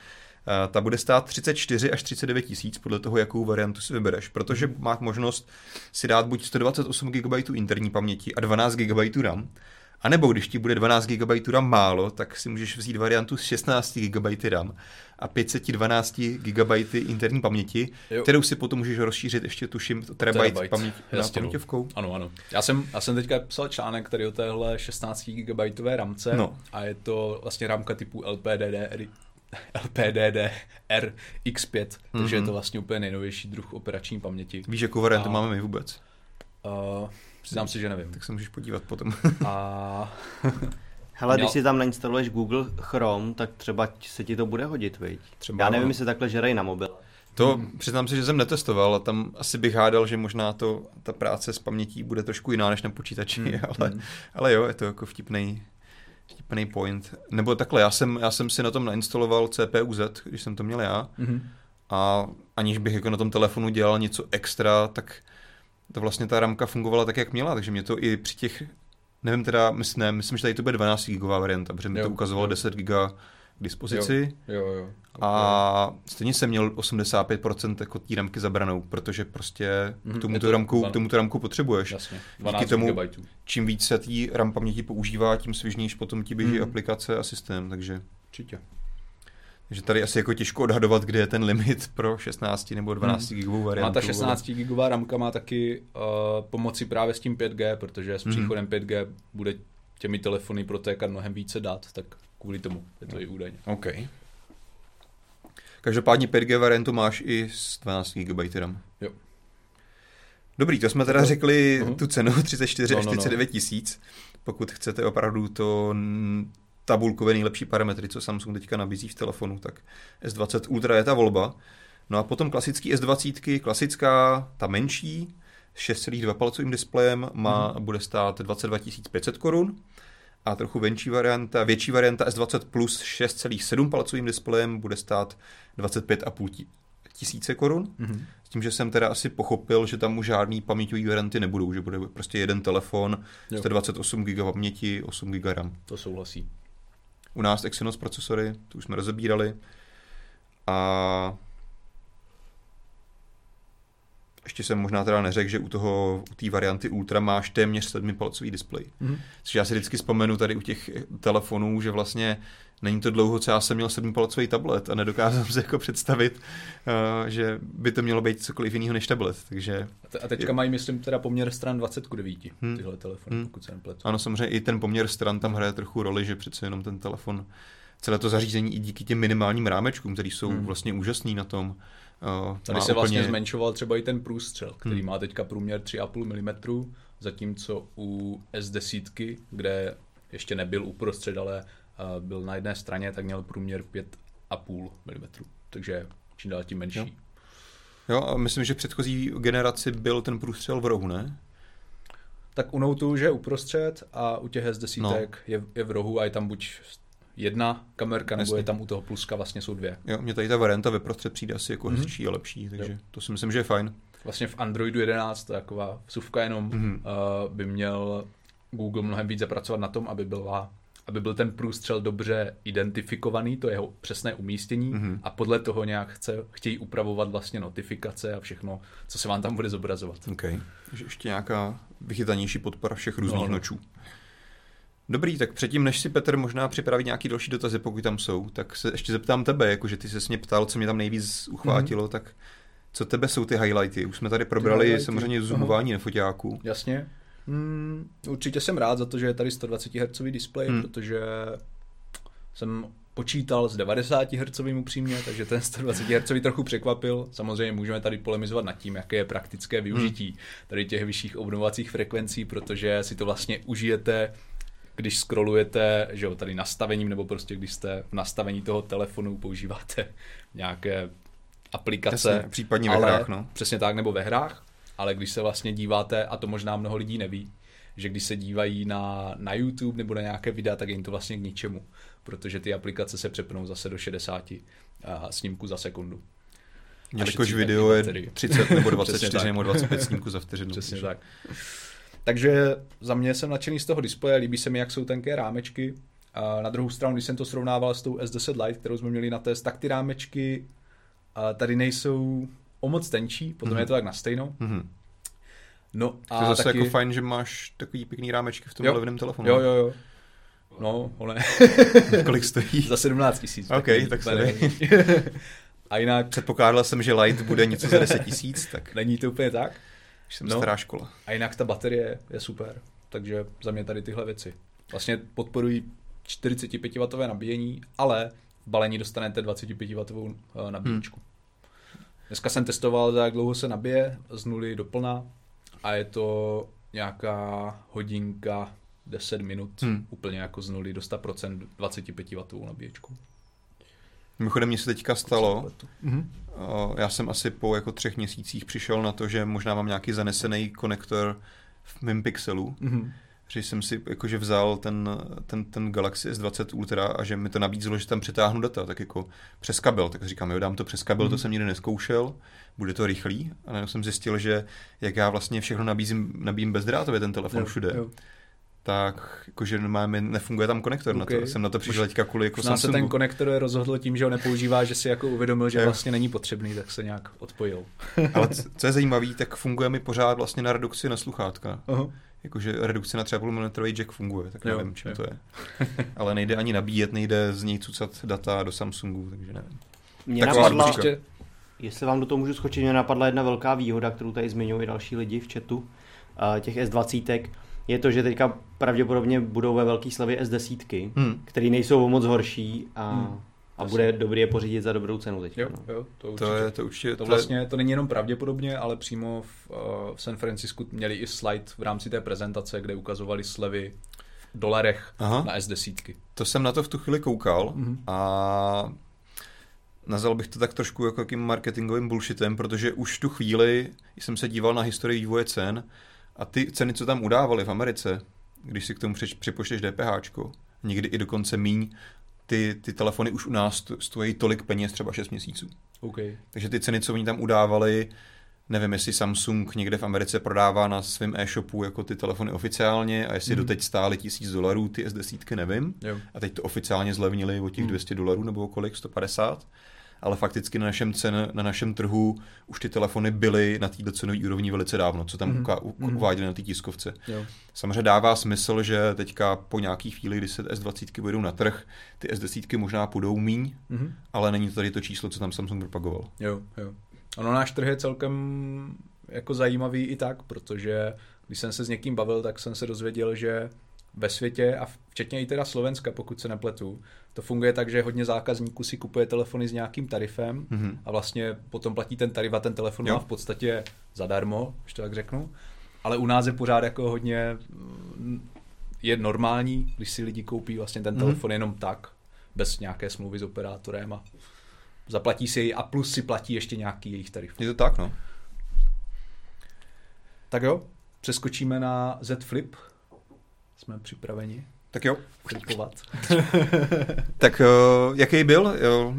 Ta bude stát 34 až 39 tisíc podle toho, jakou variantu si vybereš, protože máš možnost si dát buď 128 GB interní paměti a 12 GB RAM, a nebo když ti bude 12 GB RAM málo, tak si můžeš vzít variantu s 16 GB RAM a 512 GB interní paměti, jo. kterou si potom můžeš rozšířit ještě tuším terabyte, paměť na paměťovkou. Ano, ano. Já jsem, já jsem teďka psal článek tady o téhle 16 GB ramce no. a je to vlastně rámka typu LPDDR LPDD RX5, mm-hmm. takže je to mhm. vlastně úplně nejnovější druh operační paměti. Víš, jakou variantu a... máme my vůbec? Uh, přiznám si, že nevím. Tak se můžeš podívat potom. a... Hele, když si tam nainstaluješ Google Chrome, tak třeba se ti to bude hodit, viď? Třeba Já nevím, jestli takhle žerej na mobil. To hmm. přiznám si, že jsem netestoval, a tam asi bych hádal, že možná to, ta práce s pamětí bude trošku jiná než na počítači, hmm. ale, hmm. ale jo, je to jako vtipný, vtipný point. Nebo takhle, já jsem, já jsem si na tom nainstaloval CPU Z, když jsem to měl já, mm-hmm. a aniž bych jako na tom telefonu dělal něco extra, tak to vlastně ta ramka fungovala tak, jak měla, takže mě to i při těch, nevím teda, myslím, ne, myslím, že tady to bude 12 gigová varianta, protože mi to ukazovalo jo. 10 giga k dispozici. Jo, jo, jo. Okay. A stejně jsem měl 85% jako té ramky zabranou, protože prostě mm, k tomu to ramku, k tomu ramku potřebuješ. Jasně, Díky tomu, GB. čím víc se tý RAM paměti používá, tím svižnější potom ti běží mm. aplikace a systém, takže... Určitě. Takže tady asi jako těžko odhadovat, kde je ten limit pro 16 nebo 12 hmm. gigovou variantu. A ta 16 gigová ramka má taky uh, pomoci právě s tím 5G, protože s mhm. příchodem hmm. 5G bude těmi telefony protékat mnohem více dat, tak kvůli tomu je to i údajně. OK. Každopádně 5G variantu máš i s 12 GB RAM. Jo. Dobrý, to jsme teda no. řekli uh-huh. tu cenu 34 no, až 39 no, no. tisíc. Pokud chcete opravdu to tabulkové nejlepší parametry, co Samsung teďka nabízí v telefonu, tak S20 Ultra je ta volba. No a potom klasický S20, klasická, ta menší, s 6,2 palcovým displejem, má, uh-huh. bude stát 22 500 korun A trochu větší varianta, větší varianta S20 Plus 6,7 palcovým displejem bude stát 25,5 tisíce korun. Mm-hmm. S tím, že jsem teda asi pochopil, že tam už žádný paměťový varianty nebudou, že bude prostě jeden telefon, 128 GB paměti, 8 GB RAM. To souhlasí. U nás Exynos procesory, tu už jsme rozebírali. A ještě jsem možná teda neřekl, že u toho, u té varianty Ultra máš téměř sedmipalcový displej. Mm-hmm. Což já si vždycky vzpomenu tady u těch telefonů, že vlastně není to dlouho, co já jsem měl sedmipalcový tablet a nedokázal si jako představit, uh, že by to mělo být cokoliv jiného než tablet. Takže a teďka je... mají, myslím, teda poměr stran 20 k 9, hmm. tyhle telefony, hmm. pokud se nepletu. Ano, samozřejmě i ten poměr stran tam hraje trochu roli, že přece jenom ten telefon, celé to zařízení i díky těm minimálním rámečkům, které jsou hmm. vlastně úžasný na tom, Tady se vlastně úplně... zmenšoval třeba i ten průstřel, který hmm. má teďka průměr 3,5 mm, zatímco u S10, kde ještě nebyl uprostřed, ale uh, byl na jedné straně, tak měl průměr 5,5 mm. Takže čím dál tím menší. Jo. jo, a myslím, že v předchozí generaci byl ten průstřel v rohu, ne? Tak u Note už je uprostřed a u těch S10 no. je, je v rohu a je tam buď jedna kamerka, nebo je tam u toho pluska, vlastně jsou dvě. Jo, mě tady ta varianta ve prostřed přijde asi jako mm-hmm. hezčí a lepší, takže jo. to si myslím, že je fajn. Vlastně v Androidu 11, to je taková vsuvka jenom, mm-hmm. uh, by měl Google mnohem víc zapracovat na tom, aby byla aby byl ten průstřel dobře identifikovaný, to jeho přesné umístění mm-hmm. a podle toho nějak chce, chtějí upravovat vlastně notifikace a všechno, co se vám tam bude zobrazovat. OK. Takže ještě nějaká vychytanější podpora všech různých no, no. nočů. Dobrý, tak předtím, než si Petr možná připraví nějaký další dotazy, pokud tam jsou, tak se ještě zeptám tebe, jakože ty se mě ptal, co mě tam nejvíc uchvátilo, mm-hmm. tak co tebe jsou ty highlighty? Už jsme tady probrali samozřejmě zoomování na foťáku. Jasně. Hmm, určitě jsem rád za to, že je tady 120 Hz displej, hmm. protože jsem počítal s 90 Hz upřímně, takže ten 120 Hz trochu překvapil. Samozřejmě můžeme tady polemizovat nad tím, jaké je praktické využití tady těch vyšších obnovacích frekvencí, protože si to vlastně užijete když scrollujete, že jo, tady nastavením, nebo prostě když jste v nastavení toho telefonu používáte nějaké aplikace. Jasně, případně ve hrách, no. Přesně tak, nebo ve hrách, ale když se vlastně díváte, a to možná mnoho lidí neví, že když se dívají na, na YouTube nebo na nějaké videa, tak je jim to vlastně k ničemu, protože ty aplikace se přepnou zase do 60 snímků za sekundu. Jelikož video je 30 nebo 24 nebo 25 snímků za vteřinu. Přesně tak. Takže za mě jsem nadšený z toho displeje, líbí se mi, jak jsou tenké rámečky. A na druhou stranu, když jsem to srovnával s tou S10 Lite, kterou jsme měli na test, tak ty rámečky tady nejsou o moc tenčí, potom mm-hmm. je to tak na stejno. Mm-hmm. No a to je zase taky... jako fajn, že máš takový pěkný rámečky v tom jo. levném telefonu. Jo, jo, jo. No, ole. Kolik stojí? za 17 tisíc. OK, tak se A jinak... Předpokládal jsem, že Light bude něco za 10 tisíc, tak... Není to úplně tak. Už jsem no, stará škola. A jinak ta baterie je super, takže za mě tady tyhle věci. Vlastně podporují 45W nabíjení, ale v balení dostanete 25W eh, nabíječku. Hmm. Dneska jsem testoval, jak dlouho se nabije z nuly do plna a je to nějaká hodinka 10 minut, hmm. úplně jako z nuly do 100% 25W nabíječku. Mimochodem, mně se teďka stalo, mm-hmm. Já jsem asi po jako třech měsících přišel na to, že možná mám nějaký zanesený konektor v mém pixelu, mm-hmm. že jsem si jakože vzal ten, ten, ten Galaxy S20 Ultra a že mi to nabízelo, že tam přetáhnu data, tak jako přes kabel, tak říkám, jo, dám to přes kabel, mm-hmm. to mhm. jsem nikdy neskoušel, bude to rychlý, a najednou jsem zjistil, že jak já vlastně všechno nabízím, nabíjím bezdrátově ten telefon jo, všude, jo tak jakože máme, nefunguje tam konektor okay. na to. Jsem na to přišel teďka kvůli jako Samsungu. se ten konektor rozhodl tím, že ho nepoužívá, že si jako uvědomil, že vlastně není potřebný, tak se nějak odpojil. Ale co je zajímavé, tak funguje mi pořád vlastně na redukci na sluchátka. Uh-huh. Jakože redukce na 3,5 mm jack funguje, tak nevím, jo, čím jo. to je. Ale nejde ani nabíjet, nejde z něj cucat data do Samsungu, takže nevím. Mě tak napadla, ještě, jestli vám do toho můžu skočit, mě napadla jedna velká výhoda, kterou tady zmiňují další lidi v chatu, uh, těch S20 je to, že teďka pravděpodobně budou ve velké slavě S10, hmm. které nejsou o moc horší a, hmm. a bude dobrý je pořídit za dobrou cenu teď. Jo, jo, to určitě. To, je, to, určitě, to, vlastně, to není jenom pravděpodobně, ale přímo v, uh, v San Francisku měli i slide v rámci té prezentace, kde ukazovali slevy v dolarech Aha. na S10. To jsem na to v tu chvíli koukal mm-hmm. a nazval bych to tak trošku jako jakým marketingovým bullshitem, protože už tu chvíli jsem se díval na historii vývoje cen a ty ceny, co tam udávali v Americe, když si k tomu připočteš DPH, někdy i dokonce míň, ty, ty telefony už u nás stojí tolik peněz, třeba 6 měsíců. Okay. Takže ty ceny, co oni tam udávali, nevím, jestli Samsung někde v Americe prodává na svém e-shopu jako ty telefony oficiálně a jestli mm. doteď stály tisíc dolarů ty S10, nevím. Jo. A teď to oficiálně zlevnili o těch mm. 200 dolarů nebo kolik, 150 ale fakticky na našem, cen, na našem trhu už ty telefony byly na této cenové úrovni velice dávno, co tam mm-hmm. u, mhm. uváděli na té tiskovce. Jo. Samozřejmě dává smysl, že teďka po nějaký chvíli, kdy se S20 budou na trh, ty S10 možná půjdou míň, mm-hmm. ale není to tady to číslo, co tam Samsung propagoval. Jo, jo. Ono náš trh je celkem jako zajímavý i tak, protože když jsem se s někým bavil, tak jsem se dozvěděl, že ve světě, a včetně i teda Slovenska, pokud se nepletu, to funguje tak, že hodně zákazníků si kupuje telefony s nějakým tarifem mm-hmm. a vlastně potom platí ten tarif a ten telefon jo. má v podstatě zadarmo, když to tak řeknu. Ale u nás je pořád jako hodně je normální, když si lidi koupí vlastně ten mhm. telefon mm-hmm. jenom tak, bez nějaké smlouvy s operátorem a zaplatí si a plus si platí ještě nějaký jejich tarif. Je to tak, no. Tak jo, přeskočíme na Z Flip. Jsme připraveni. Tak jo. Flipovat. tak uh, jaký byl? Jo.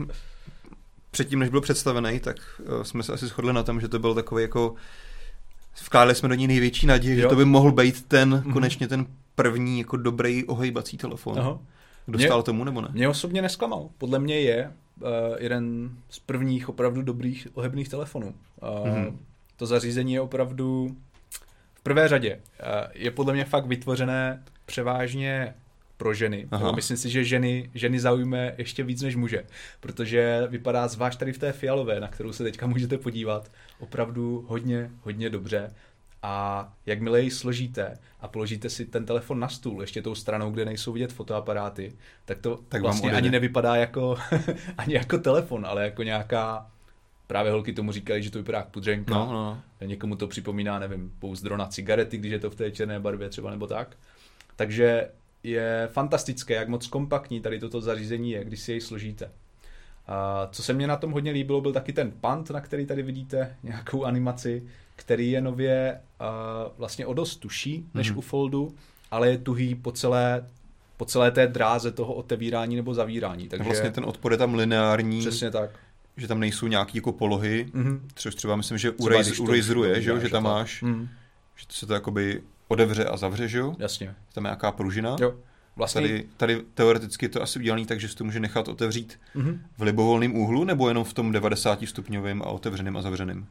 Předtím, než byl představený, tak uh, jsme se asi shodli na tom, že to byl takový jako vkládali jsme do ní největší naději, že to by mohl být ten, mm-hmm. konečně ten první jako dobrý ohejbací telefon. Aha. Dostal mě, tomu nebo ne? Mě osobně nesklamal. Podle mě je uh, jeden z prvních opravdu dobrých ohebných telefonů. Uh, mm-hmm. To zařízení je opravdu v prvé řadě. Uh, je podle mě fakt vytvořené převážně pro ženy. Aha. Myslím si, že ženy, ženy zaujme ještě víc než muže, protože vypadá zvlášť tady v té fialové, na kterou se teďka můžete podívat, opravdu hodně, hodně dobře. A jakmile ji složíte a položíte si ten telefon na stůl, ještě tou stranou, kde nejsou vidět fotoaparáty, tak to tak vlastně ani nevypadá jako, ani jako telefon, ale jako nějaká právě holky tomu říkají, že to vypadá jako pudřenka. No, no. Někomu to připomíná, nevím, pouzdro na cigarety, když je to v té černé barvě třeba nebo tak. Takže je fantastické, jak moc kompaktní tady toto zařízení je, když si jej složíte. A co se mně na tom hodně líbilo, byl taky ten pant, na který tady vidíte nějakou animaci, který je nově uh, vlastně o dost tuší než mm-hmm. u Foldu, ale je tuhý po celé, po celé té dráze toho otevírání nebo zavírání. Takže vlastně ten odpor je tam lineární. Přesně tak. Že tam nejsou nějaké jako polohy, mm-hmm. což třeba myslím, že u, Razer, u Razeru je, že, že tam máš, mm-hmm. že se to jakoby odevře a zavře, že jo? Jasně. Tam je nějaká pružina. Jo. Vlastně... Tady, tady teoreticky je to asi udělaný tak, že si to může nechat otevřít mm-hmm. v libovolném úhlu, nebo jenom v tom 90 stupňovém a otevřeným a zavřeným?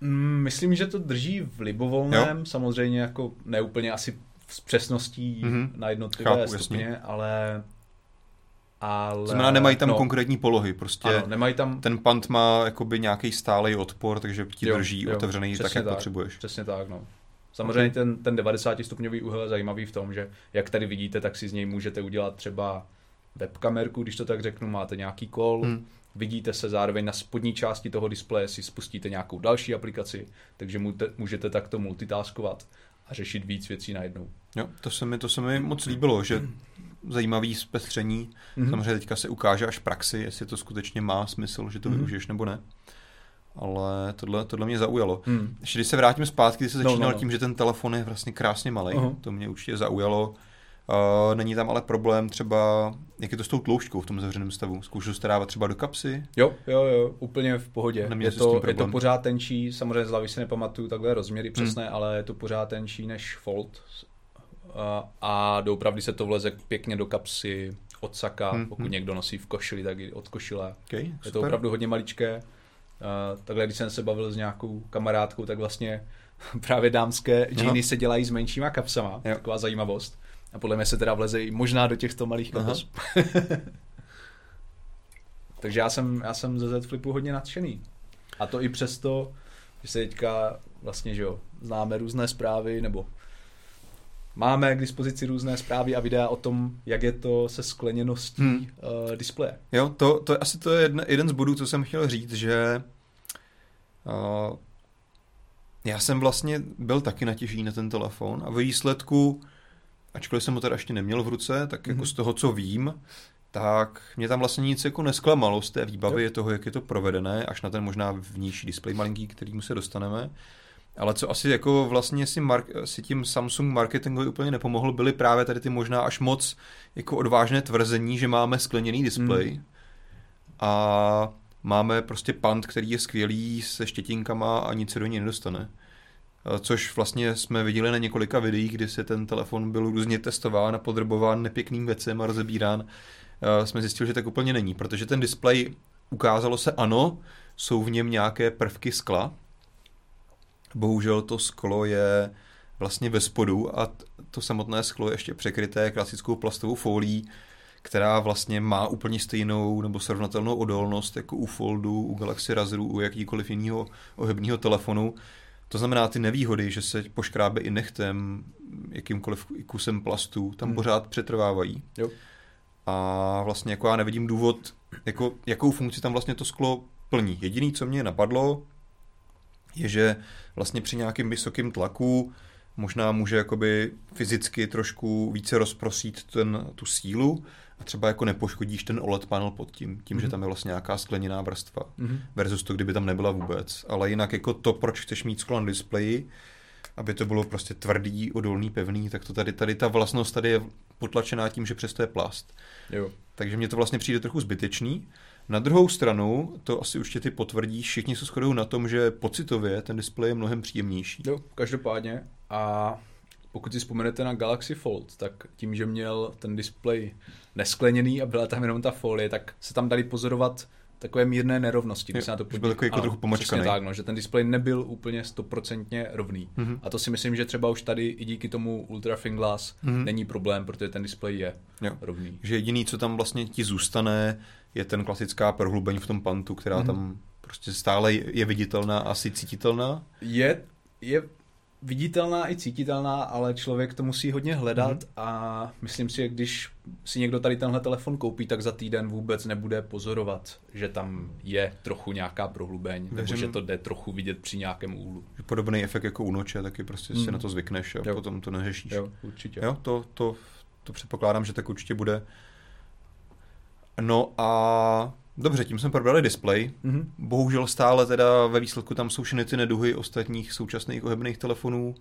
Mm, myslím, že to drží v libovolném, jo? samozřejmě jako neúplně asi s přesností mm-hmm. na jednotlivé Chápu, stupně, jasně. ale ale... Znamená, nemají tam no, konkrétní polohy, prostě ano, nemají tam... ten pant má jakoby nějaký stálý odpor, takže ti jo, drží jo, otevřený tak, jak tak, potřebuješ. Přesně tak, no. Samozřejmě okay. ten, ten 90 stupňový úhel je zajímavý v tom, že jak tady vidíte, tak si z něj můžete udělat třeba webkamerku, když to tak řeknu, máte nějaký kol, hmm. vidíte se zároveň na spodní části toho displeje, si spustíte nějakou další aplikaci, takže můžete takto multitaskovat a řešit víc věcí najednou. Jo, to se mi, to se mi moc líbilo, že zajímavý zpestření. Mm-hmm. Samozřejmě teďka se ukáže až v praxi, jestli to skutečně má smysl, že to mm-hmm. využiješ nebo ne ale tohle, tohle mě zaujalo. Hmm. Ještě když se vrátím zpátky, když se začínal no, no, no. tím, že ten telefon je vlastně krásně malý, uh-huh. to mě určitě zaujalo. Uh, není tam ale problém třeba, jak je to s tou tloušťkou v tom zavřeném stavu? Zkoušel jste dávat třeba do kapsy? Jo, jo, jo, úplně v pohodě. Je to, je to pořád tenčí, samozřejmě z hlavy si nepamatuju takhle rozměry hmm. přesné, hmm. ale je to pořád tenčí než Fold. Uh, a doopravdy se to vleze pěkně do kapsy od saka, hmm. pokud hmm. někdo nosí v košili, tak i od košile. Okay, je super. to opravdu hodně maličké. Takhle, když jsem se bavil s nějakou kamarádkou, tak vlastně právě dámské džíny se dělají s menšíma kapsama, jo. taková zajímavost. A podle mě se teda vleze i možná do těchto malých kapes. Takže já jsem, já jsem ze Z Flipu hodně nadšený. A to i přesto, že se teďka vlastně, že jo, známe různé zprávy, nebo máme k dispozici různé zprávy a videa o tom, jak je to se skleněností hmm. uh, displeje. Jo, to, to asi to je jedna, jeden z bodů, co jsem chtěl říct, že já jsem vlastně byl taky natěžený na ten telefon a ve výsledku, ačkoliv jsem ho teda ještě neměl v ruce, tak mm-hmm. jako mhm. z toho, co vím, tak mě tam vlastně nic jako nesklamalo z té výbavy, je toho, jak je to provedené, až na ten možná vnější displej malinký, kterýmu se dostaneme Ale co asi jako vlastně si, mark- si tím Samsung marketingově úplně nepomohl, byly právě tady ty možná až moc jako odvážné tvrzení, že máme skleněný displej hmm. a máme prostě pant, který je skvělý se štětinkama a nic se do něj nedostane. Což vlastně jsme viděli na několika videích, kdy se ten telefon byl různě testován a podrobován nepěkným věcem a rozebírán. Jsme zjistili, že tak úplně není, protože ten displej ukázalo se ano, jsou v něm nějaké prvky skla, Bohužel to sklo je vlastně ve spodu a to samotné sklo je ještě překryté klasickou plastovou folií, která vlastně má úplně stejnou nebo srovnatelnou odolnost jako u Foldu, u Galaxy Razeru, u jakýkoliv jiného ohebního telefonu. To znamená, ty nevýhody, že se poškrábe i nechtem, jakýmkoliv kusem plastu, tam hmm. pořád přetrvávají. Jo. A vlastně jako já nevidím důvod, jako, jakou funkci tam vlastně to sklo plní. Jediný, co mě napadlo, je, že vlastně při nějakém vysokém tlaku možná může jakoby fyzicky trošku více rozprosít ten, tu sílu a třeba jako nepoškodíš ten OLED panel pod tím, tím, mm-hmm. že mhm. tam je vlastně nějaká skleněná vrstva mm-hmm. versus to, kdyby tam nebyla vůbec. Ale jinak jako to, proč chceš mít sklo na displeji, aby to bylo prostě tvrdý, odolný, pevný, tak to tady, tady ta vlastnost tady je potlačená tím, že přesto je plast. Jo. Takže mně to vlastně přijde trochu zbytečný. Na druhou stranu, to asi určitě ty potvrdí, všichni se shodují na tom, že pocitově ten displej je mnohem příjemnější. Jo, každopádně. A pokud si vzpomenete na Galaxy Fold, tak tím, že měl ten displej neskleněný a byla tam jenom ta folie, tak se tam dali pozorovat takové mírné nerovnosti, když se na to. Byl takový jako trochu pomočkaný. tak, no, že ten displej nebyl úplně stoprocentně rovný. Mm-hmm. A to si myslím, že třeba už tady i díky tomu Ultra Thin Glass mm-hmm. není problém, protože ten displej je jo. rovný. Že jediný, co tam vlastně ti zůstane, je ten klasická prohlubeň v tom pantu, která mm-hmm. tam prostě stále je viditelná, asi cítitelná. Je, je viditelná i cítitelná, ale člověk to musí hodně hledat mm-hmm. a myslím si, že když si někdo tady tenhle telefon koupí, tak za týden vůbec nebude pozorovat, že tam je trochu nějaká prohlubeň, Věřím, nebo že to jde trochu vidět při nějakém úhlu. Podobný efekt jako u noče, taky prostě mm. si na to zvykneš a jo. potom to neřešíš. Jo, určitě. Jo, to, to, to předpokládám, že tak určitě bude. No a Dobře, tím jsme probrali display. Mm-hmm. Bohužel stále teda ve výsledku tam jsou všechny ty neduhy ostatních současných ohebných telefonů.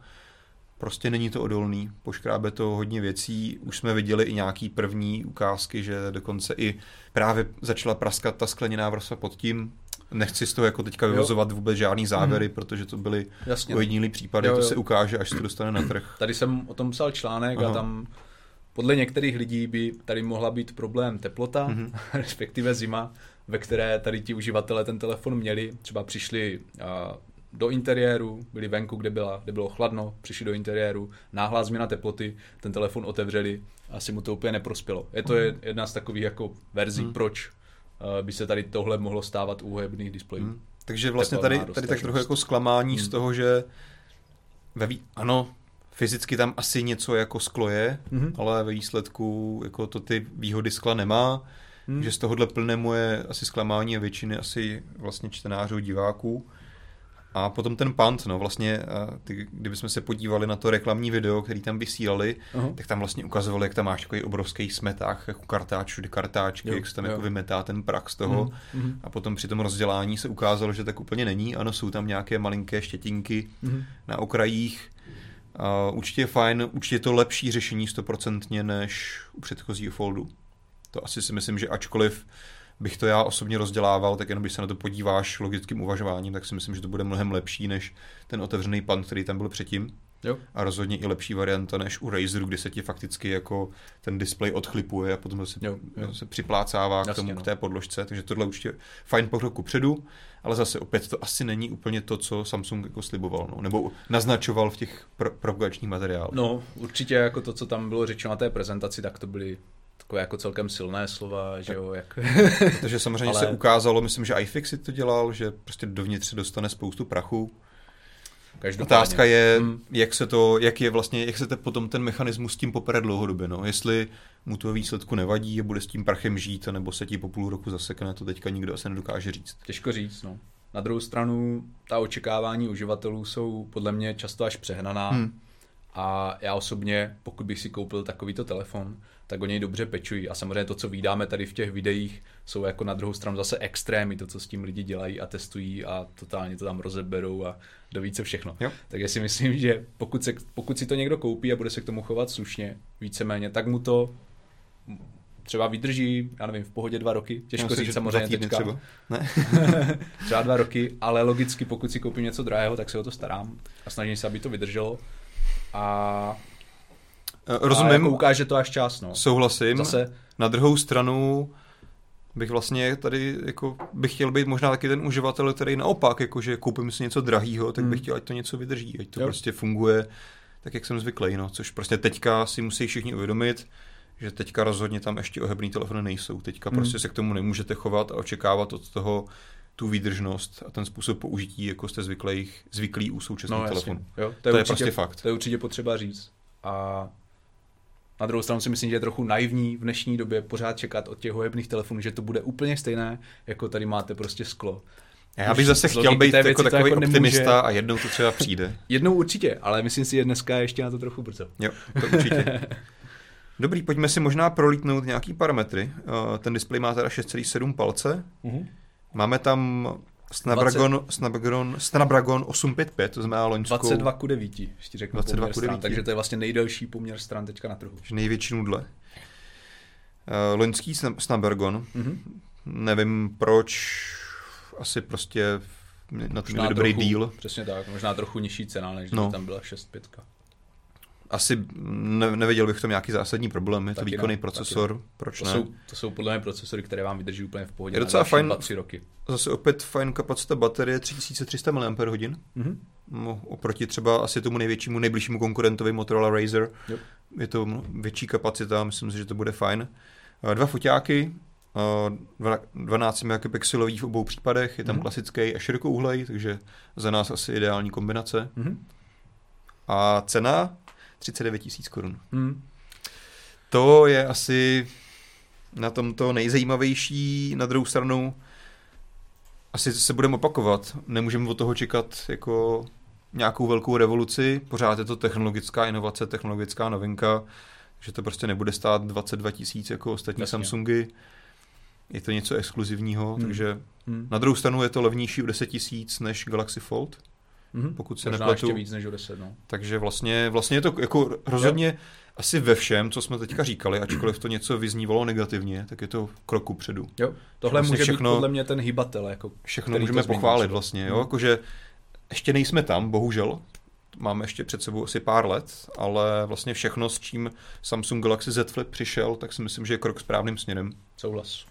Prostě není to odolný, poškrábe to hodně věcí. Už jsme viděli i nějaký první ukázky, že dokonce i právě začala praskat ta skleněná vrstva pod tím. Nechci z toho jako teďka vyvozovat vůbec žádný závěry, mm. protože to byly ojedinělý případy, jo, jo. to se ukáže, až se to dostane na trh. Tady jsem o tom psal článek Aha. a tam podle některých lidí by tady mohla být problém teplota, mm-hmm. respektive zima, ve které tady ti uživatelé ten telefon měli. Třeba přišli do interiéru, byli venku, kde, byla, kde bylo chladno, přišli do interiéru, náhlá změna teploty, ten telefon otevřeli, asi mu to úplně neprospělo. Je to mm. jedna z takových jako verzí, mm. proč by se tady tohle mohlo stávat u uhebných displejů. Mm. Takže vlastně tady, tady tak trochu jako zklamání mm. z toho, že ve vý... ano, fyzicky tam asi něco jako sklo je, mm-hmm. ale ve výsledku jako to ty výhody skla nemá, mm. že z tohohle plnému je asi zklamání a většiny asi vlastně čtenářů, diváků. A potom ten pant, no vlastně, ty, kdybychom se podívali na to reklamní video, který tam vysílali, uh-huh. tak tam vlastně ukazovali, jak tam máš takový obrovský smetách, jako kartáč, všude kartáčky, jo, jak se tam jo. jako vymetá ten prach z toho. Uh-huh. A potom při tom rozdělání se ukázalo, že tak úplně není. Ano, jsou tam nějaké malinké štětinky uh-huh. na okrajích, Uh, určitě je fajn, určitě je to lepší řešení stoprocentně než u předchozího foldu. To asi si myslím, že ačkoliv bych to já osobně rozdělával, tak jenom když se na to podíváš logickým uvažováním, tak si myslím, že to bude mnohem lepší než ten otevřený pan, který tam byl předtím. Jo. A rozhodně i lepší varianta než u Razeru, kdy se ti fakticky jako ten displej odchlipuje a potom se, jo, jo. se připlácává Jasně, k tomu, no. k té podložce. Takže tohle určitě fajn pokrok předu, ale zase opět to asi není úplně to, co Samsung jako sliboval, no, nebo naznačoval v těch pro- propagačních materiálech. No, určitě jako to, co tam bylo řečeno na té prezentaci, tak to byly takové jako celkem silné slova, že jo, jak... Protože samozřejmě Ale... se ukázalo, myslím, že iFixit to dělal, že prostě dovnitř se dostane spoustu prachu, Každopádně. Otázka je, hmm. jak se to, jak je vlastně, jak se te potom ten mechanismus s tím popere dlouhodobě, no. Jestli mu to výsledku nevadí a bude s tím prachem žít, nebo se ti po půl roku zasekne, to teďka nikdo asi nedokáže říct. Těžko říct, no. Na druhou stranu, ta očekávání uživatelů jsou podle mě často až přehnaná. Hmm. A já osobně, pokud bych si koupil takovýto telefon, tak o něj dobře pečují. A samozřejmě to, co vydáme tady v těch videích, jsou jako na druhou stranu zase extrémy, to, co s tím lidi dělají a testují a totálně to tam rozeberou a do více všechno. Jo. Takže si myslím, že pokud, se, pokud si to někdo koupí a bude se k tomu chovat slušně, víceméně, tak mu to třeba vydrží, já nevím, v pohodě dva roky, těžko Myslím, říct že samozřejmě teďka. třeba. Ne? třeba dva roky, ale logicky, pokud si koupím něco drahého, tak se o to starám a snažím se, aby to vydrželo. A, Eh, a Rozumím, jako ukáže to až čas, no. souhlasím. Zase, Na druhou stranu bych vlastně tady jako bych chtěl být možná taky ten uživatel, který naopak, jakože koupím si něco drahýho, tak bych Hmm. chtěl, ať to něco vydrží, ať to Jo. prostě funguje tak, jak jsem zvyklý, no, což prostě teďka si musí všichni uvědomit, že teďka rozhodně tam ještě ohebný telefony nejsou. Teďka Hmm. prostě se k tomu nemůžete chovat a očekávat od toho tu výdržnost a ten způsob použití, jako jste zvyklých, zvyklí u současných no telefonů. jo, To je určitě, prostě fakt. To je určitě potřeba říct. A na druhou stranu si myslím, že je trochu naivní v dnešní době pořád čekat od těch hojebných telefonů, že to bude úplně stejné, jako tady máte prostě sklo. Já bych zase chtěl být jako to takový jako nemůže- optimista a jednou to třeba přijde. Jednou určitě, ale myslím si, že dneska je ještě na to trochu brzo. Jo, to určitě. Dobrý, pojďme si možná prolítnout nějaký parametry. Uh, Ten displej má teda 6,7 palce. Máme tam Snapdragon, Snapdragon, Snapdragon 855, to znamená loňskou 22 ku 9, ještě řeknu 22 poměr ku stran, 9. takže to je vlastně nejdelší poměr stran teďka na trhu. největší nudle. Uh, loňský Snap- Snapdragon, Mhm. nevím proč, asi prostě na to měli dobrý deal. Přesně tak, možná trochu nižší cena, než no. tam byla 6.5. Asi ne, neviděl bych v tom nějaký zásadní problém, je to ne, výkonný taky procesor, proč To ne? jsou, to jsou podle mě procesory, které vám vydrží úplně v pohodě Je docela fajn. 2-3 roky. Zase opět fajn kapacita baterie 3300 mAh. Mhm. No, oproti třeba asi tomu největšímu, nejbližšímu konkurentovi Motorola Razer. Jo. Je to větší kapacita, myslím si, že to bude fajn. Eh, Dva foťáky, eh, dva- 12 megapixelový v obou případech, je tam Mhm. klasický a širokouhlej, takže za nás asi ideální kombinace. Mhm. A cena 39 tisíc korun. Mhm. To je asi na tomto nejzajímavější. Na druhou stranu asi se budeme opakovat. Nemůžeme od toho čekat jako nějakou velkou revoluci. Pořád je to technologická inovace, technologická novinka, že to prostě nebude stát 22 tisíc jako ostatní Jasně. Samsungy. Je to něco exkluzivního, Hmm. takže Mhm. na druhou stranu je to levnější o 10 tisíc než Galaxy Fold. Mhm. pokud se Možná nepletu. ještě víc než o 10, no. Takže vlastně, vlastně je to jako rozhodně asi ve všem, co jsme teďka říkali, ačkoliv to něco vyznívalo negativně, tak je to kroku předu. Jo, tohle vlastně může všechno- být podle mě ten hybatel, jako Všechno můžeme pochválit třeba. vlastně, jo, Hmm. jakože ještě nejsme tam, bohužel, máme ještě před sebou asi pár let, ale vlastně všechno, s čím Samsung Galaxy Z Flip přišel, tak si myslím, že je krok správným směrem. souhlas.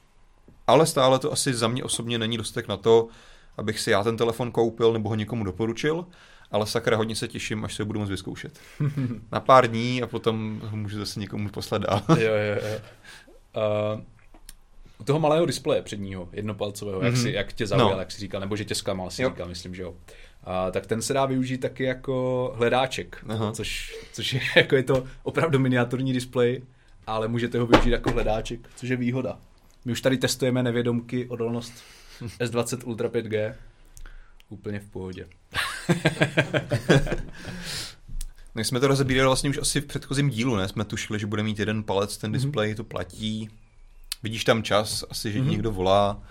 Ale stále to asi za mě osobně není dostatek na to, abych si já ten telefon koupil nebo ho někomu doporučil, ale sakra hodně se těším, až se ho budu moct vyzkoušet. Na pár dní a potom ho můžu zase někomu poslat dál. jo, jo, jo. Uh, u toho malého displeje předního, jednopalcového, mm-hmm. jak, Mhm. si, jak tě zaujal, No. jak si říkal, nebo že tě zklamal, si Jo. říkal, myslím, že jo. A, tak ten se dá využít taky jako hledáček, Aha. což, což je, jako je to opravdu miniaturní displej, ale můžete ho využít jako hledáček, což je výhoda. My už tady testujeme nevědomky odolnost S20 Ultra 5G. Úplně v pohodě. My jsme to rozebírali vlastně už asi v předchozím dílu, ne? Jsme tušili, že bude mít jeden palec ten displej, to platí. Vidíš tam čas, asi, že Mhm. někdo volá.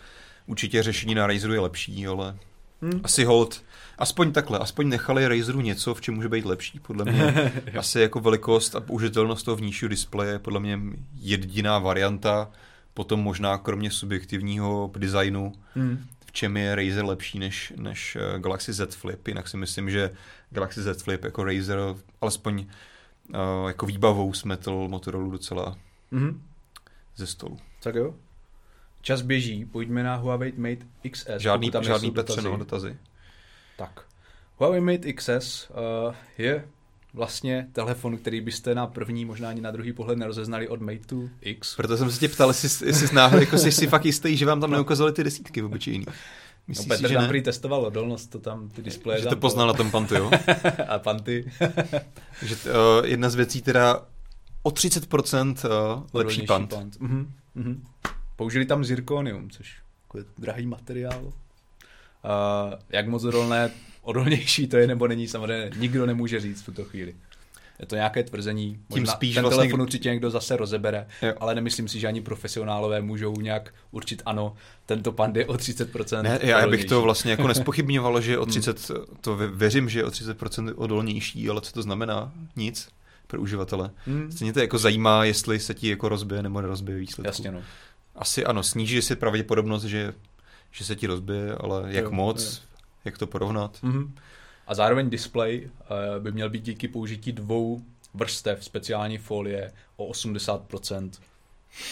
Určitě řešení na Razeru je lepší, ale Hmm. asi hold. Aspoň takhle, aspoň nechali Razeru něco, v čem může být lepší. Podle mě asi jako velikost a použitelnost toho vnějšího displeje je podle mě jediná varianta. Potom možná kromě subjektivního designu, Hmm. v čem je Razer lepší než, než eh, Galaxy Z Flip. Jinak si myslím, že Galaxy Z Flip jako Razer alespoň uh, jako výbavou smetl Motorola docela Mhm. ze stolu. Tak jo. Čas běží, pojďme na Huawei Mate XS. Žádný, tam žádný dotazy. no, dotazy. Tak. Huawei Mate XS uh, je vlastně telefon, který byste na první, možná ani na druhý pohled nerozeznali od Mateu X. Proto jsem se tě ptal, jestli, jestli jsi náhodou, jako jsi si fakt jistý, že vám tam neukazali ty desítky obyčejný. No, Myslíš Petr si, že tam prý testoval odolnost, to tam ty displeje Že to poznal na tom pantu, jo? a panty. že uh, jedna z věcí teda o 30% uh, lepší Odolnější pant. pant. Mhm, mhm. Použili tam zirkonium, což je drahý materiál. Uh, jak moc odolné, odolnější to je nebo není, samozřejmě nikdo nemůže říct v tuto chvíli. Je to nějaké tvrzení. Tím spíš ten vlastně... telefon určitě někdo zase rozebere, jo. ale nemyslím si, že ani profesionálové můžou nějak určit ano, tento pand je o 30% ne, já bych to vlastně jako nespochybňoval, že o 30, hmm. to věřím, že je o 30% odolnější, ale co to znamená? Nic pro uživatele. Hmm. Stejně to jako zajímá, jestli se ti jako rozbije nebo nerozbije výsledku. Jasně no. Asi ano, sníží si pravděpodobnost, že, že se ti rozbije, ale jak jo, moc, jo. jak to porovnat. Mm-hmm. A zároveň display uh, by měl být díky použití dvou vrstev speciální folie o 80%.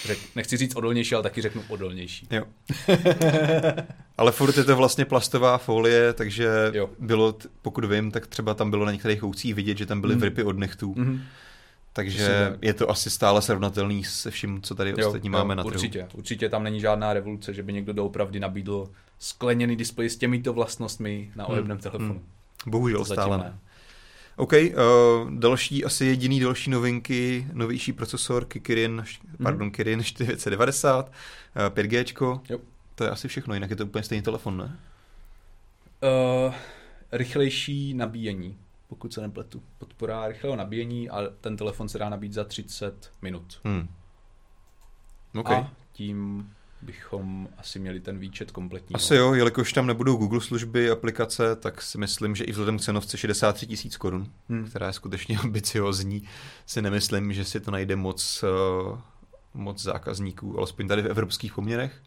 Řek, nechci říct odolnější, ale taky řeknu odolnější. Jo. ale furt je to vlastně plastová folie, takže jo. bylo, pokud vím, tak třeba tam bylo na některých choucích vidět, že tam byly mm. vrypy od nechtů. Mm. Takže je to asi stále srovnatelný se vším, co tady jo, ostatní jo, máme na trhu. Určitě, určitě tam není žádná revoluce, že by někdo doopravdy nabídl skleněný displej s těmito vlastnostmi na ohebném hmm. telefonu. Hmm. Bohužel stále ne. OK, uh, další, asi jediný další novinky, novější procesor Kirin, mm. pardon, Kirin 490, uh, 5G, jo. to je asi všechno, jinak je to úplně stejný telefon, ne? Uh, rychlejší nabíjení, pokud se nepletu. Podpora rychlého nabíjení a ten telefon se dá nabít za 30 minut. Hmm. Okay. A tím bychom asi měli ten výčet kompletní. Asi jo, jelikož tam nebudou Google služby, aplikace, tak si myslím, že i vzhledem k cenovce 63 tisíc korun, hmm. která je skutečně ambiciozní, si nemyslím, že si to najde moc, uh, moc zákazníků, alespoň tady v evropských poměrech.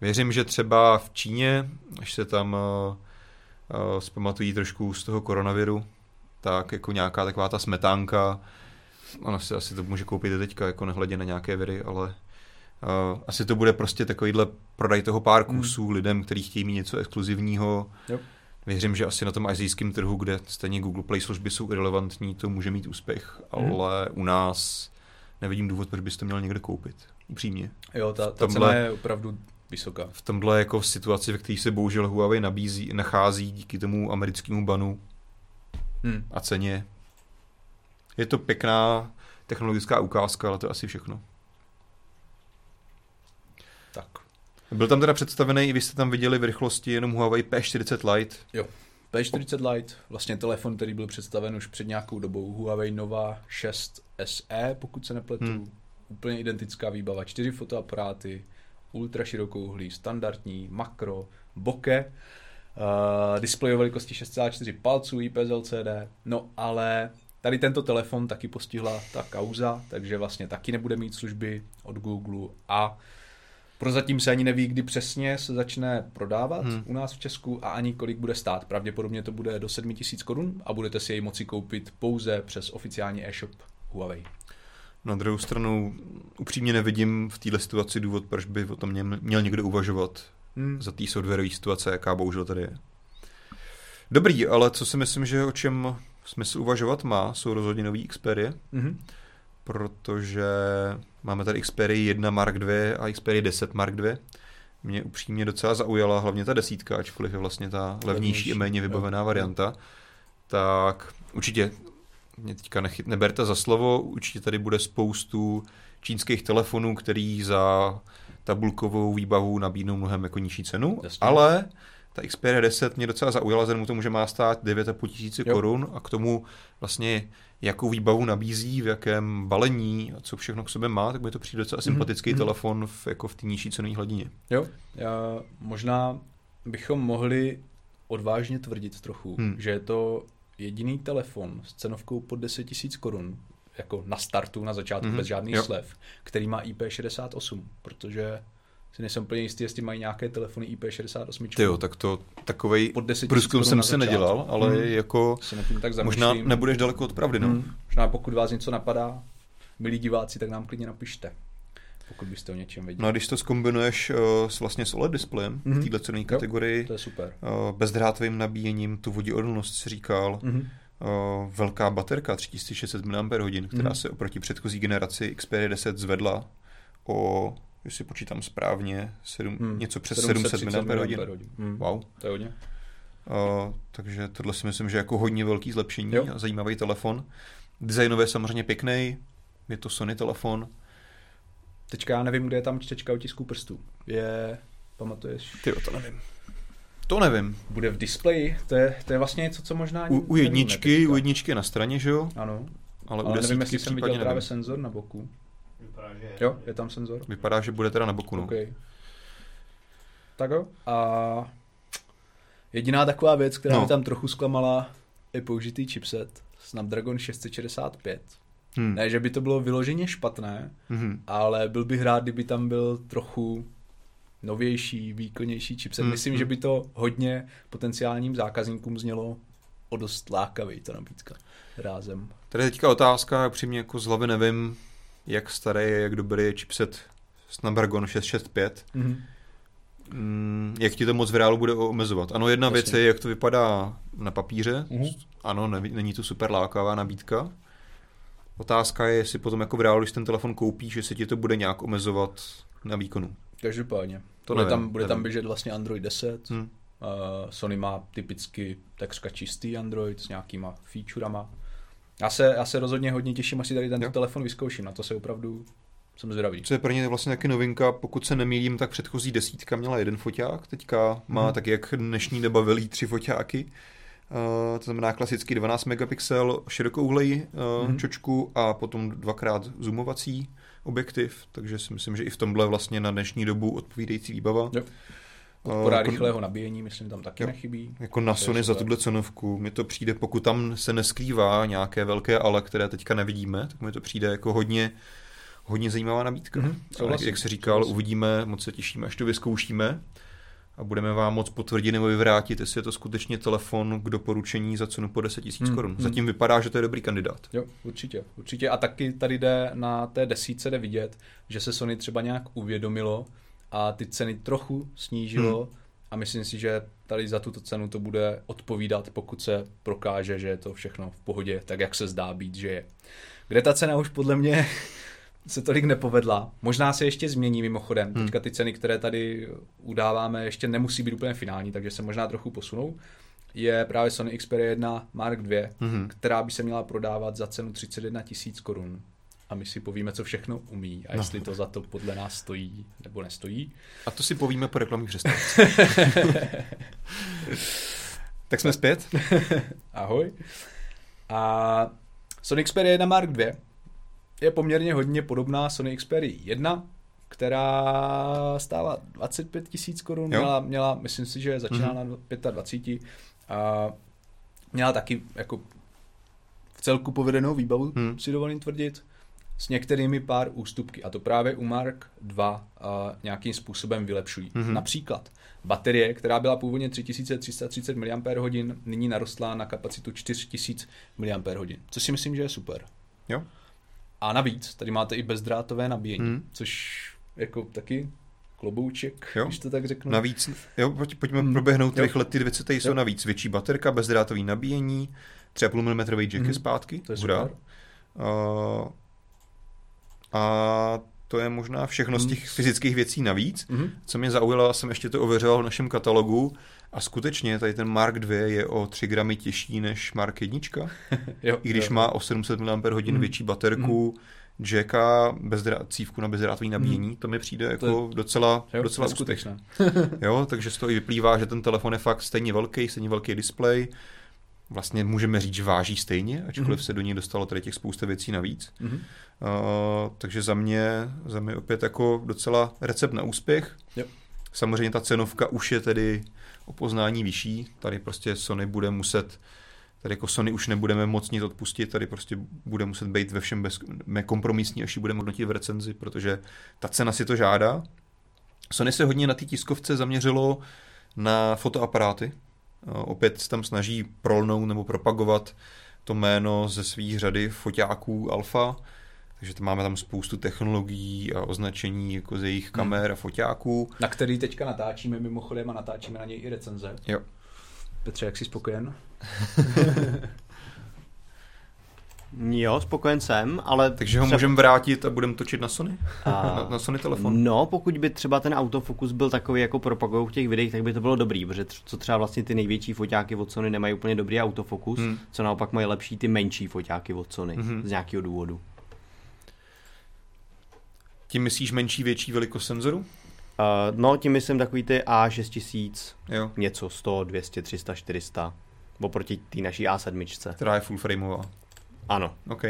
Věřím, že třeba v Číně, až se tam uh, uh, zpamatují trošku z toho koronaviru, tak jako nějaká taková ta smetánka, ono si asi to může koupit teďka, jako nehledě na nějaké viry, ale Uh, asi to bude prostě takovýhle prodaj toho pár hmm. kusů hmm. lidem, kteří chtějí mít něco exkluzivního. Yep. Věřím, že asi na tom azijském trhu, kde stejně Google Play služby jsou irrelevantní, to může mít úspěch, hmm. ale u nás nevidím důvod, proč bys to měl někde koupit. Upřímně. Jo, ta, ta tomhle, cena je opravdu vysoká. V tomhle jako situaci, ve které se bohužel Huawei nabízí, nachází díky tomu americkému banu hmm. a ceně. Je to pěkná technologická ukázka, ale to je asi všechno. Tak. Byl tam teda představený, vy jste tam viděli v rychlosti jenom Huawei P40 Lite. Jo, P40 Lite, vlastně telefon, který byl představen už před nějakou dobou, Huawei Nova 6 SE, pokud se nepletu. Hmm. Úplně identická výbava, čtyři fotoaparáty, ultra širokouhlý, standardní, makro, bokeh, uh, displej o velikosti 6,4 palců, IPS LCD, no ale tady tento telefon taky postihla ta kauza, takže vlastně taky nebude mít služby od Google a Prozatím se ani neví, kdy přesně se začne prodávat hmm. u nás v Česku a ani kolik bude stát. Pravděpodobně to bude do 7000 korun a budete si jej moci koupit pouze přes oficiální e-shop Huawei. Na druhou stranu upřímně nevidím v této situaci důvod, proč by o tom měl někdo uvažovat hmm. za té softwarové situace, jaká bohužel tady je. Dobrý, ale co si myslím, že o čem smysl uvažovat má, jsou rozhodně nový Xperia. Mm-hmm protože máme tady Xperia 1 Mark II a Xperia 10 Mark II. Mě upřímně docela zaujala hlavně ta desítka, ačkoliv je vlastně ta levnější a méně vybavená varianta. Tak určitě mě teďka nechyt, neberte za slovo, určitě tady bude spoustu čínských telefonů, který za tabulkovou výbavu nabídnou mnohem jako nižší cenu, Jasně. ale ta Xperia 10 mě docela zaujala, vzhledem k tomu, že má stát 9,5 tisíce korun a k tomu vlastně jakou výbavu nabízí, v jakém balení a co všechno k sobě má, tak by to přijde docela mm-hmm. sympatický mm-hmm. telefon v, jako v té nižší cenové hladině. Jo, já, možná bychom mohli odvážně tvrdit trochu, hmm. že je to jediný telefon s cenovkou pod 10 000 korun, jako na startu, na začátku, mm-hmm. bez žádných jo. slev, který má IP68, protože si nejsem úplně jistý, jestli mají nějaké telefony IP68. Jo, tak to takovej průzkum jsem si nedělal, ale hmm. jako tak možná nebudeš daleko od pravdy. No. Hmm. Možná pokud vás něco napadá, milí diváci, tak nám klidně napište pokud byste o něčem věděli. No a když to zkombinuješ uh, s vlastně s OLED displejem mm-hmm. v této cenové kategorii, jo, to je super. Uh, bezdrátovým nabíjením, tu odolnost si říkal, mm-hmm. Uh, velká baterka 3600 mAh, která mm-hmm. se oproti předchozí generaci Xperia 10 zvedla o jestli počítám správně, sedm, hmm. něco přes 700 mAh. Hmm. Wow. To je hodně. Uh, takže tohle si myslím, že jako hodně velký zlepšení jo. a zajímavý telefon. Designově samozřejmě pěkný, je to Sony telefon. Teďka já nevím, kde je tam čtečka otisků prstů. Je, pamatuješ? Ty to nevím. To nevím. Bude v displeji, to je, to je vlastně něco, co možná... U, u jedničky, u jedničky na straně, že jo? Ano. ale, Ale u nevím, jestli jsem viděl případně právě nevím. senzor na boku. Vypadá, že Jo, je tam senzor. Vypadá, že bude teda na boku, no. Okay. Tak jo. A jediná taková věc, která No. no. mi tam trochu zklamala, je použitý chipset Snapdragon 665. Hmm. Ne, že by to bylo vyloženě špatné, Mhm. ale byl bych rád, kdyby tam byl trochu novější, výkonnější chipset. Hmm, Myslím, hmm. že by to hodně potenciálním zákazníkům znělo o dost lákavý, ta nabídka rázem. Tady je teďka otázka, přímě jako z hlavy nevím, jak starý je, jak dobrý je chipset Snapdragon 665. Mhm. Mm, jak ti to moc v reálu bude omezovat. Ano, jedna Jasně. věc je, jak to vypadá na papíře. Mhm. Ano, neví- není to super lákavá nabídka. Otázka je, jestli potom jako v reálu, když ten telefon koupíš, jestli ti to bude nějak omezovat na výkonu. Každopádně. To bude nevím, tam, bude tam nevím. běžet vlastně Android 10. Hm. Uh, Sony má typicky takřka čistý Android s nějakýma featurama. Já se, já se rozhodně hodně těším, až si tady tento Jo. telefon vyzkouším. Na to se opravdu jsem zvědavý. Co je pro ně vlastně taky novinka, pokud se nemýlím, tak předchozí desítka měla jeden foťák, teďka má Mhm. tak jak dnešní doba velí tři foťáky. Uh, to znamená klasický 12 megapixel širokouhlej uh, Mhm. čočku a potom dvakrát zoomovací objektiv, takže si myslím, že i v tomhle vlastně na dnešní dobu odpovídající výbava. Jo. Podpora Eh, kon- rychlého nabíjení, myslím, tam taky Jo. nechybí. Jako na Sony za tuhle cenovku mi to přijde, pokud tam se neskrývá nějaké velké ale, které teďka nevidíme, tak mi to přijde jako hodně, hodně zajímavá nabídka. Mhm, Ale jak se říkal, souhlasím. uvidíme, moc se těšíme, až to vyzkoušíme a budeme vám moc potvrdit nebo vyvrátit, jestli je to skutečně telefon k doporučení za cenu po 10 000 Hmm, korun. hmm. Zatím vypadá, že to je dobrý kandidát. Jo, určitě, určitě. A taky tady jde na té desíce jde vidět, že se Sony třeba nějak uvědomilo a ty ceny trochu snížilo a myslím si, že tady za tuto cenu to bude odpovídat, pokud se prokáže, že je to všechno v pohodě, tak jak se zdá být, že je. Kde ta cena už podle mě se tolik nepovedla. Možná se ještě změní mimochodem. Hmm. Teďka ty ceny, které tady udáváme, ještě nemusí být úplně finální, takže se možná trochu posunou. Je právě Sony Xperia 1 Mark II, Mhm. která by se měla prodávat za cenu 31 tisíc korun. A my si povíme, co všechno umí a No. jestli to za to podle nás stojí nebo nestojí. A to si povíme po reklamních přestávce. tak jsme zpět. Ahoj. A Sony Xperia 1 Mark II je poměrně hodně podobná Sony Xperia 1, která stála 25 tisíc korun, měla, měla, myslím si, že začínala na 25 a měla taky jako v celku povedenou výbavu, Hmm. si dovolím tvrdit, s některými pár ústupky a to právě u Mark 2 a nějakým způsobem vylepšují. Mhm. Mm-hmm. Například baterie, která byla původně 3330 mAh, nyní narostla na kapacitu 4000 mAh, což si myslím, že je super. Jo. A navíc, tady máte i bezdrátové nabíjení, Hmm. hmm. což jako taky klobouček, Jo. když to tak řeknu. Navíc, jo, pojď, pojďme Hmm. proběhnout Jo. rychle ty věci, tady jsou Jo. navíc. Větší baterka, bezdrátový nabíjení, 3,5 mm jack je Mhm. zpátky. to je hurá. super. Uh, a to je možná všechno z Hmm. těch fyzických věcí navíc. Mhm. Co mě zaujalo, jsem ještě to ověřoval v našem katalogu a skutečně tady ten Mark II je o 3 gramy těžší než Mark 1, Jo, i když jo. má o 700 mAh Hmm. větší baterku, jacka, bezdrá, cívku na bezdrátový nabíjení, to mi přijde jako To docela, jo, docela je skutečné. Jo, takže z toho i vyplývá, že ten telefon je fakt stejně velký, stejně velký displej. Vlastně můžeme říct, že váží stejně, ačkoliv Mhm. se do něj dostalo tady těch spousta věcí navíc. Mhm. Uh, takže za mě, za mě opět jako docela recept na úspěch. Jo. Samozřejmě ta cenovka už je tedy o poznání vyšší. Tady prostě Sony bude muset, tady jako Sony už nebudeme moc nic odpustit, tady prostě bude muset být ve všem bez, kompromisní, až ji budeme hodnotit v recenzi, protože ta cena si to žádá. Sony se hodně na té tiskovce zaměřilo na fotoaparáty. Uh, opět se tam snaží prolnout nebo propagovat to jméno ze svých řady foťáků Alfa, takže tam máme tam spoustu technologií a označení jako ze jejich kamer a foťáků. Na který teďka natáčíme mimochodem a natáčíme na něj i recenze. Jo. Petře, jak jsi spokojen? Jo, spokojen jsem, ale... Takže ho třeba- můžeme vrátit a budeme točit na Sony? A- Na, na Sony telefon? No, pokud by třeba ten autofokus byl takový jako propagují v těch videích, tak by to bylo dobrý, protože co třeba vlastně ty největší foťáky od Sony nemají úplně dobrý autofokus, Hmm. co naopak mají lepší ty menší foťáky od Sony, Mhm. z nějakého důvodu. Tím myslíš menší, větší velikost senzoru? Uh, no, tím myslím takový ty A6000, Jo. něco 100, 200, 300, 400, oproti té naší A7. Která je full frameová. Ano. OK.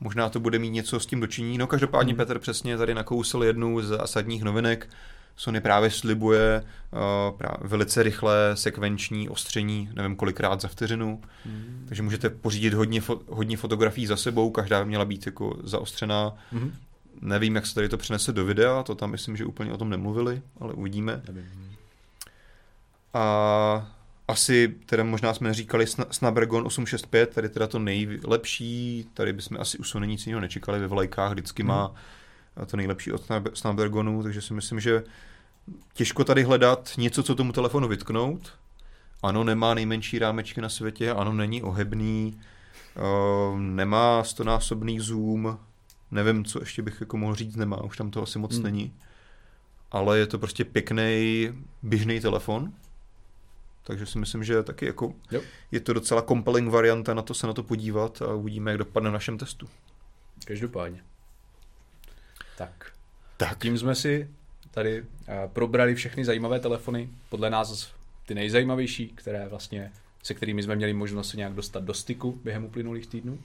Možná to bude mít něco s tím dočiní. No každopádně hmm. Petr přesně tady nakousl jednu z zásadních novinek. Sony právě slibuje uh, právě velice rychlé sekvenční ostření, nevím kolikrát za vteřinu. Hmm. Takže můžete pořídit hodně, fo- hodně fotografií za sebou, každá měla být jako zaostřená. Hmm. Nevím, jak se tady to přenese do videa, to tam myslím, že úplně o tom nemluvili, ale uvidíme. Nevím. A asi, teda možná jsme říkali Snapdragon 865, tady teda to nejlepší, tady bychom asi u Sony nic jiného nečekali, ve vlajkách vždycky hmm. má to nejlepší od Snapdragonu, takže si myslím, že těžko tady hledat něco, co tomu telefonu vytknout. Ano, nemá nejmenší rámečky na světě, ano, není ohebný, uh, nemá stonásobný zoom, nevím, co ještě bych jako mohl říct, nemá, už tam to asi moc hmm. není. Ale je to prostě pěkný běžný telefon, takže si myslím, že taky jako jo. je to docela compelling varianta na to se na to podívat a uvidíme, jak dopadne v našem testu. Každopádně. Tak. tak. Tím jsme si tady eh, probrali všechny zajímavé telefony, podle nás ty nejzajímavější, které vlastně, se kterými jsme měli možnost se nějak dostat do styku během uplynulých týdnů.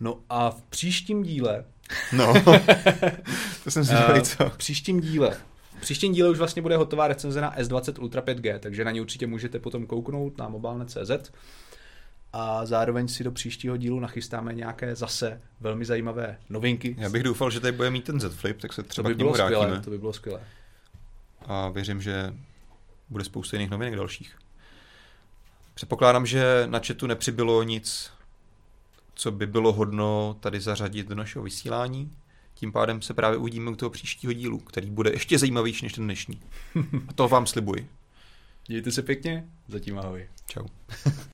No a v příštím díle... No, to jsem si říkal, co? V příštím díle v příštím díle už vlastně bude hotová recenze na S20 Ultra 5G, takže na ně určitě můžete potom kouknout na mobilne.cz a zároveň si do příštího dílu nachystáme nějaké zase velmi zajímavé novinky. Já bych doufal, že tady bude mít ten Z Flip, tak se třeba to by k němu bylo vrátíme. Skvělé, to by bylo skvělé. A věřím, že bude spousta jiných novinek dalších. Předpokládám, že na chatu nepřibylo nic, co by bylo hodno tady zařadit do našeho vysílání. Tím pádem se právě uvidíme u toho příštího dílu, který bude ještě zajímavější než ten dnešní. A to vám slibuji. Mějte se pěkně, zatím ahoj. Čau.